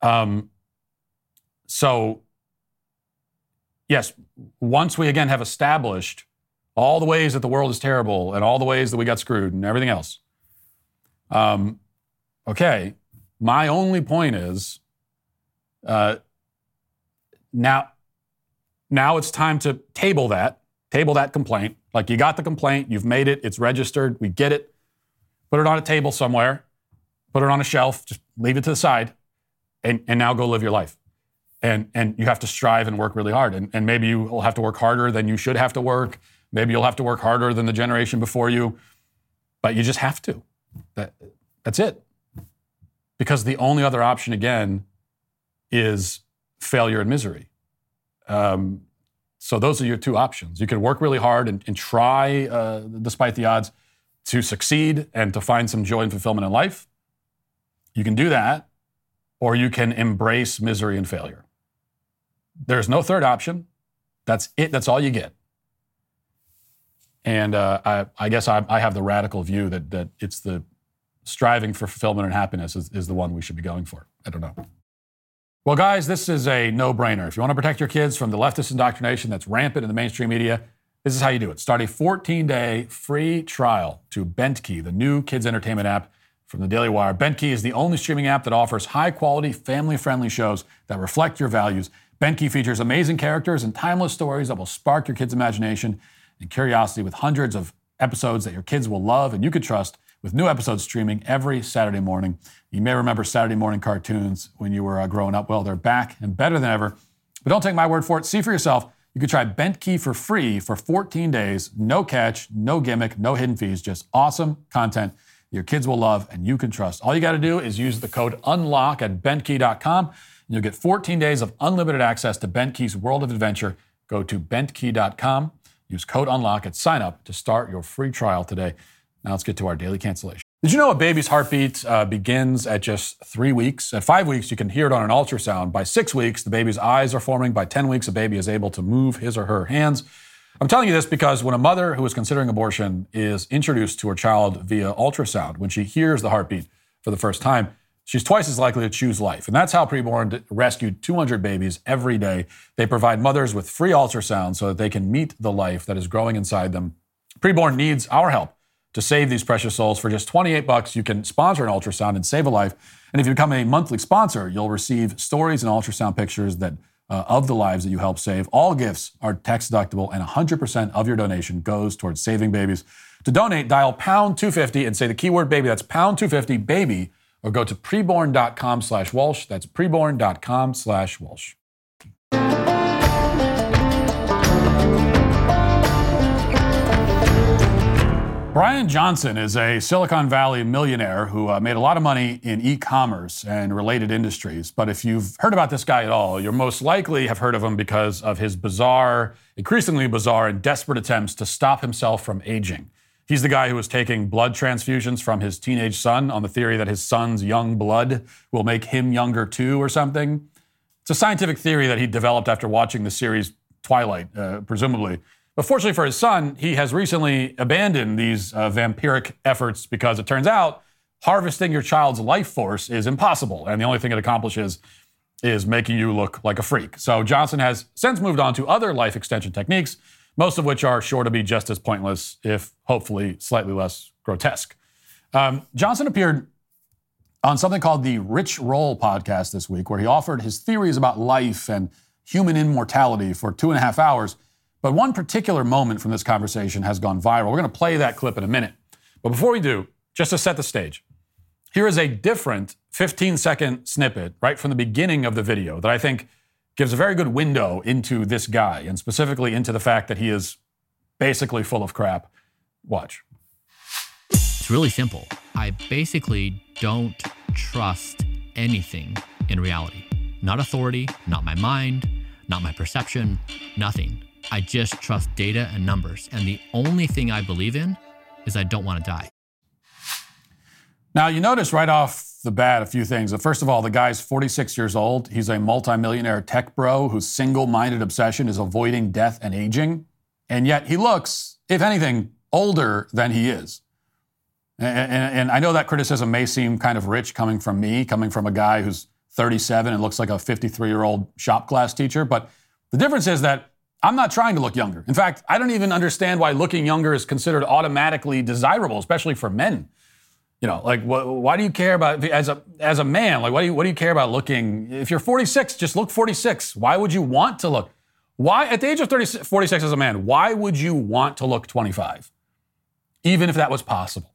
Um, so, yes, once we again have established all the ways that the world is terrible and all the ways that we got screwed and everything else, um, okay, my only point is uh, now, now it's time to table that, table that complaint. Like you got the complaint, you've made it, it's registered, we get it. Put it on a table somewhere, put it on a shelf, just leave it to the side, and, and now go live your life. And, and you have to strive and work really hard. And, and maybe you will have to work harder than you should have to work. Maybe you'll have to work harder than the generation before you, but you just have to. That, that's it. Because the only other option, again, is failure and misery. Um, so those are your two options. You can work really hard and, and try, uh, despite the odds, to succeed and to find some joy and fulfillment in life. You can do that, or you can embrace misery and failure. There's no third option. That's it. That's all you get. And uh, I, I guess I, I have the radical view that that it's the striving for fulfillment and happiness is, is the one we should be going for. I don't know. Well, guys, this is a no brainer. If you want to protect your kids from the leftist indoctrination that's rampant in the mainstream media, this is how you do it. Start a 14 day free trial to BentKey, the new kids entertainment app from the Daily Wire. BentKey is the only streaming app that offers high quality, family friendly shows that reflect your values. BentKey features amazing characters and timeless stories that will spark your kids' imagination and curiosity with hundreds of episodes that your kids will love and you could trust with new episodes streaming every Saturday morning. You may remember Saturday morning cartoons when you were uh, growing up. Well, they're back and better than ever. But don't take my word for it. See for yourself. You can try BentKey for free for 14 days. No catch, no gimmick, no hidden fees, just awesome content your kids will love and you can trust. All you got to do is use the code UNLOCK at bentkey.com and you'll get 14 days of unlimited access to BentKey's world of adventure. Go to bentkey.com, use code UNLOCK at sign up to start your free trial today. Now let's get to our daily cancellation. Did you know a baby's heartbeat uh, begins at just three weeks? At five weeks, you can hear it on an ultrasound. By six weeks, the baby's eyes are forming. By 10 weeks, a baby is able to move his or her hands. I'm telling you this because when a mother who is considering abortion is introduced to her child via ultrasound, when she hears the heartbeat for the first time, she's twice as likely to choose life. And that's how Preborn rescued 200 babies every day. They provide mothers with free ultrasound so that they can meet the life that is growing inside them. Preborn needs our help to save these precious souls. For just 28 bucks, you can sponsor an ultrasound and save a life. And if you become a monthly sponsor, you'll receive stories and ultrasound pictures that uh, of the lives that you help save. All gifts are tax deductible, and 100% of your donation goes towards saving babies. To donate, dial pound 250 and say the keyword baby. That's pound 250 baby, or go to preborn.com slash Walsh. That's preborn.com slash Walsh. Brian Johnson is a Silicon Valley millionaire who uh, made a lot of money in e commerce and related industries. But if you've heard about this guy at all, you're most likely have heard of him because of his bizarre, increasingly bizarre, and desperate attempts to stop himself from aging. He's the guy who was taking blood transfusions from his teenage son on the theory that his son's young blood will make him younger too, or something. It's a scientific theory that he developed after watching the series Twilight, uh, presumably. But fortunately for his son, he has recently abandoned these uh, vampiric efforts because it turns out harvesting your child's life force is impossible. And the only thing it accomplishes is making you look like a freak. So Johnson has since moved on to other life extension techniques, most of which are sure to be just as pointless, if hopefully slightly less grotesque. Um, Johnson appeared on something called the Rich Roll podcast this week, where he offered his theories about life and human immortality for two and a half hours. But one particular moment from this conversation has gone viral. We're going to play that clip in a minute. But before we do, just to set the stage, here is a different 15 second snippet right from the beginning of the video that I think gives a very good window into this guy and specifically into the fact that he is basically full of crap. Watch. It's really simple. I basically don't trust anything in reality. Not authority, not my mind, not my perception, nothing. I just trust data and numbers. And the only thing I believe in is I don't want to die. Now, you notice right off the bat a few things. First of all, the guy's 46 years old. He's a multimillionaire tech bro whose single minded obsession is avoiding death and aging. And yet he looks, if anything, older than he is. And, and, and I know that criticism may seem kind of rich coming from me, coming from a guy who's 37 and looks like a 53 year old shop class teacher. But the difference is that I'm not trying to look younger. In fact, I don't even understand why looking younger is considered automatically desirable, especially for men. You know, like wh- why do you care about as a as a man? Like, what do you what do you care about looking? If you're 46, just look 46. Why would you want to look? Why at the age of 30, 46 as a man? Why would you want to look 25, even if that was possible?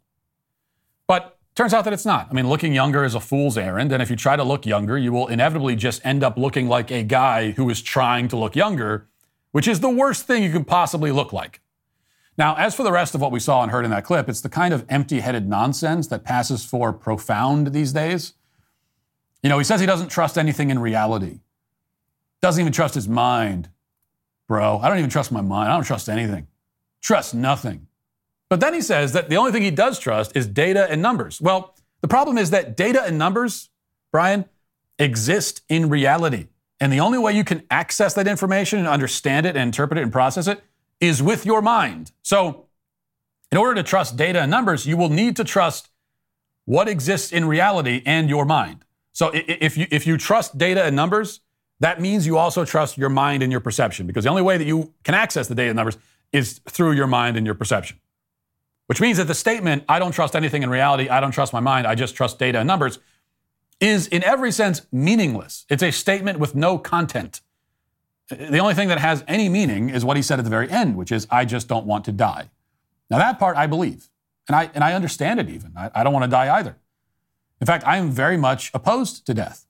But turns out that it's not. I mean, looking younger is a fool's errand, and if you try to look younger, you will inevitably just end up looking like a guy who is trying to look younger which is the worst thing you can possibly look like. Now, as for the rest of what we saw and heard in that clip, it's the kind of empty headed nonsense that passes for profound these days. You know, he says he doesn't trust anything in reality, doesn't even trust his mind. Bro, I don't even trust my mind. I don't trust anything. Trust nothing. But then he says that the only thing he does trust is data and numbers. Well, the problem is that data and numbers, Brian, exist in reality. And the only way you can access that information and understand it and interpret it and process it is with your mind. So, in order to trust data and numbers, you will need to trust what exists in reality and your mind. So, if you, if you trust data and numbers, that means you also trust your mind and your perception because the only way that you can access the data and numbers is through your mind and your perception. Which means that the statement, I don't trust anything in reality, I don't trust my mind, I just trust data and numbers, is in every sense meaningless. It's a statement with no content. The only thing that has any meaning is what he said at the very end, which is, I just don't want to die. Now, that part I believe, and I, and I understand it even. I, I don't want to die either. In fact, I am very much opposed to death.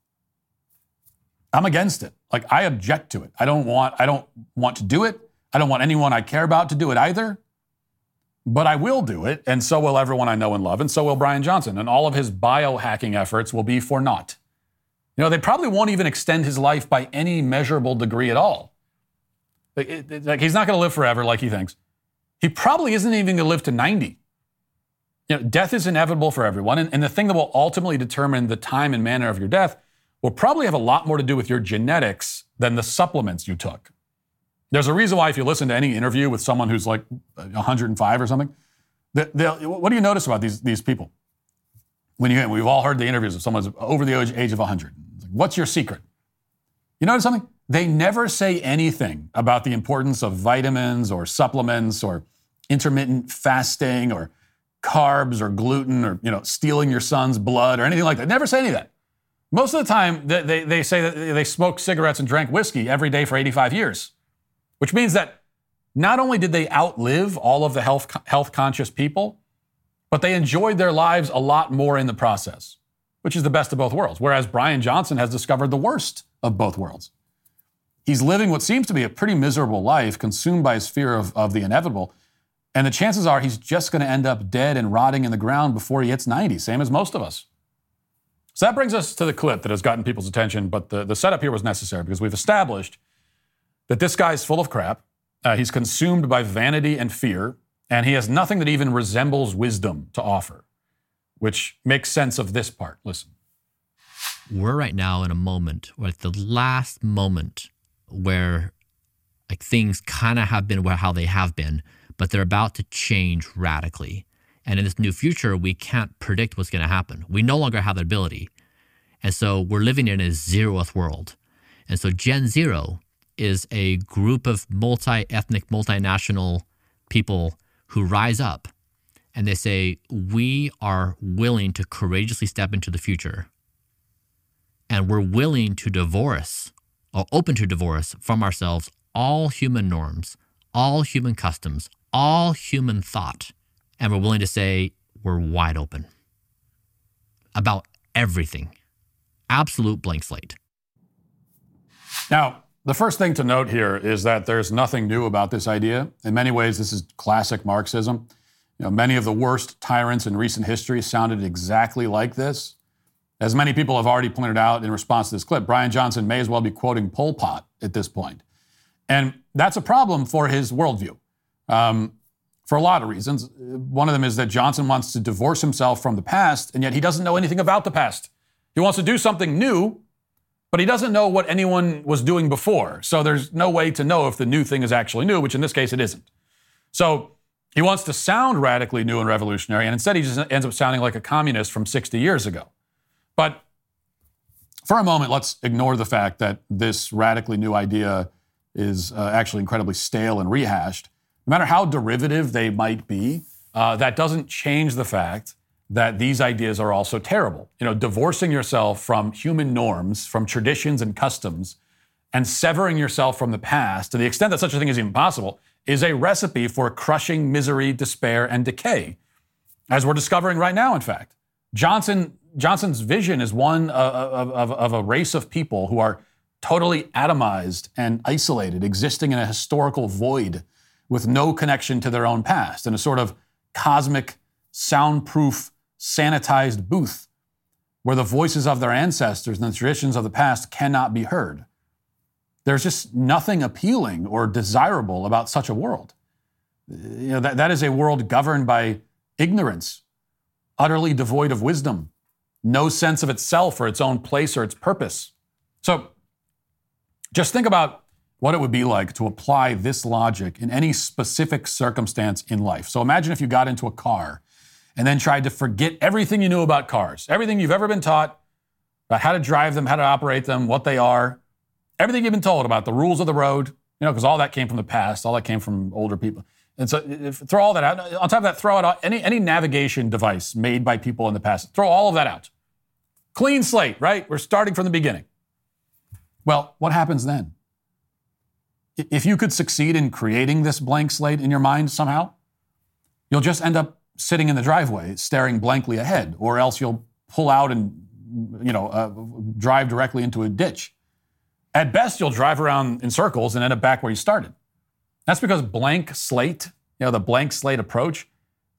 I'm against it. Like, I object to it. I don't want, I don't want to do it. I don't want anyone I care about to do it either but I will do it, and so will everyone I know and love, and so will Brian Johnson, and all of his biohacking efforts will be for naught. You know, they probably won't even extend his life by any measurable degree at all. Like, it, like he's not going to live forever like he thinks. He probably isn't even going to live to 90. You know, death is inevitable for everyone, and, and the thing that will ultimately determine the time and manner of your death will probably have a lot more to do with your genetics than the supplements you took. There's a reason why if you listen to any interview with someone who's like 105 or something, what do you notice about these, these people? When you, we've all heard the interviews of someone who's over the age, age of 100. What's your secret? You notice something? They never say anything about the importance of vitamins or supplements or intermittent fasting or carbs or gluten or you know stealing your son's blood or anything like that. Never say any of that. Most of the time, they, they, they say that they smoked cigarettes and drank whiskey every day for 85 years, which means that not only did they outlive all of the health, health conscious people, but they enjoyed their lives a lot more in the process, which is the best of both worlds. Whereas Brian Johnson has discovered the worst of both worlds. He's living what seems to be a pretty miserable life, consumed by his fear of, of the inevitable. And the chances are he's just going to end up dead and rotting in the ground before he hits 90, same as most of us. So that brings us to the clip that has gotten people's attention, but the, the setup here was necessary because we've established that this guy's full of crap. Uh, he's consumed by vanity and fear, and he has nothing that even resembles wisdom to offer, which makes sense of this part. Listen. We're right now in a moment, like the last moment where like things kind of have been where how they have been, but they're about to change radically. And in this new future, we can't predict what's going to happen. We no longer have that ability. And so we're living in a zeroth world. And so Gen Zero is a group of multi ethnic, multinational people who rise up and they say, We are willing to courageously step into the future. And we're willing to divorce or open to divorce from ourselves all human norms, all human customs, all human thought. And we're willing to say, We're wide open about everything. Absolute blank slate. Now, the first thing to note here is that there's nothing new about this idea. In many ways, this is classic Marxism. You know, many of the worst tyrants in recent history sounded exactly like this. As many people have already pointed out in response to this clip, Brian Johnson may as well be quoting Pol Pot at this point. And that's a problem for his worldview um, for a lot of reasons. One of them is that Johnson wants to divorce himself from the past, and yet he doesn't know anything about the past. He wants to do something new, but he doesn't know what anyone was doing before. So there's no way to know if the new thing is actually new, which in this case it isn't. So he wants to sound radically new and revolutionary, and instead he just ends up sounding like a communist from 60 years ago. But for a moment, let's ignore the fact that this radically new idea is uh, actually incredibly stale and rehashed. No matter how derivative they might be, uh, that doesn't change the fact that these ideas are also terrible. You know, divorcing yourself from human norms, from traditions and customs, and severing yourself from the past to the extent that such a thing is even possible is a recipe for crushing misery, despair, and decay, as we're discovering right now, in fact. Johnson, Johnson's vision is one of, of, of a race of people who are totally atomized and isolated, existing in a historical void with no connection to their own past, in a sort of cosmic, soundproof, sanitized booth where the voices of their ancestors and the traditions of the past cannot be heard. There's just nothing appealing or desirable about such a world. You know, that, that is a world governed by ignorance, utterly devoid of wisdom, no sense of itself or its own place or its purpose. So just think about what it would be like to apply this logic in any specific circumstance in life. So imagine if you got into a car and then tried to forget everything you knew about cars, everything you've ever been taught about how to drive them, how to operate them, what they are, everything you've been told about the rules of the road, you know, because all that came from the past, all that came from older people. And so if, throw all that out. On top of that, throw out any, any navigation device made by people in the past. Throw all of that out. Clean slate, right? We're starting from the beginning. Well, what happens then? If you could succeed in creating this blank slate in your mind somehow, you'll just end up sitting in the driveway staring blankly ahead, or else you'll pull out and you know uh, drive directly into a ditch. At best, you'll drive around in circles and end up back where you started. That's because blank slate, you know, the blank slate approach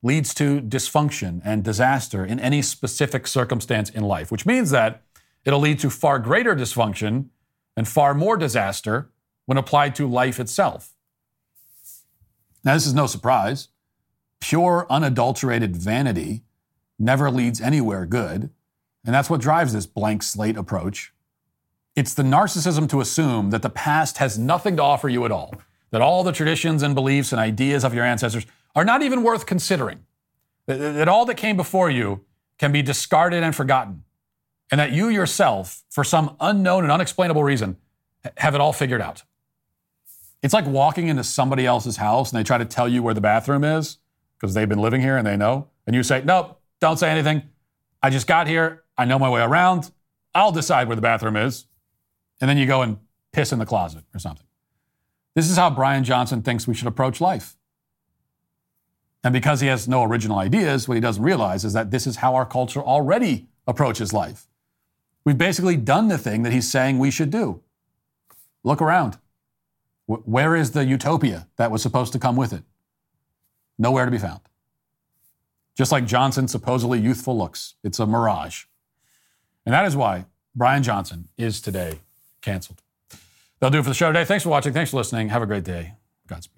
leads to dysfunction and disaster in any specific circumstance in life, which means that it'll lead to far greater dysfunction and far more disaster when applied to life itself. Now, this is no surprise. Pure, unadulterated vanity never leads anywhere good, and that's what drives this blank slate approach. It's the narcissism to assume that the past has nothing to offer you at all, that all the traditions and beliefs and ideas of your ancestors are not even worth considering, that, all that came before you can be discarded and forgotten, and that you yourself, for some unknown and unexplainable reason, have it all figured out. It's like walking into somebody else's house and they try to tell you where the bathroom is because they've been living here and they know. And you say, Nope, don't say anything. I just got here. I know my way around. I'll decide where the bathroom is. And then you go and piss in the closet or something. This is how Brian Johnson thinks we should approach life. And because he has no original ideas, what he doesn't realize is that this is how our culture already approaches life. We've basically done the thing that he's saying we should do. Look around. Where is the utopia that was supposed to come with it? Nowhere to be found. Just like Johnson's supposedly youthful looks, it's a mirage. And that is why Brian Johnson is today canceled. That'll do it for the show today. Thanks for watching. Thanks for listening. Have a great day. Godspeed.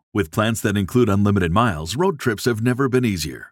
With plans that include unlimited miles, road trips have never been easier.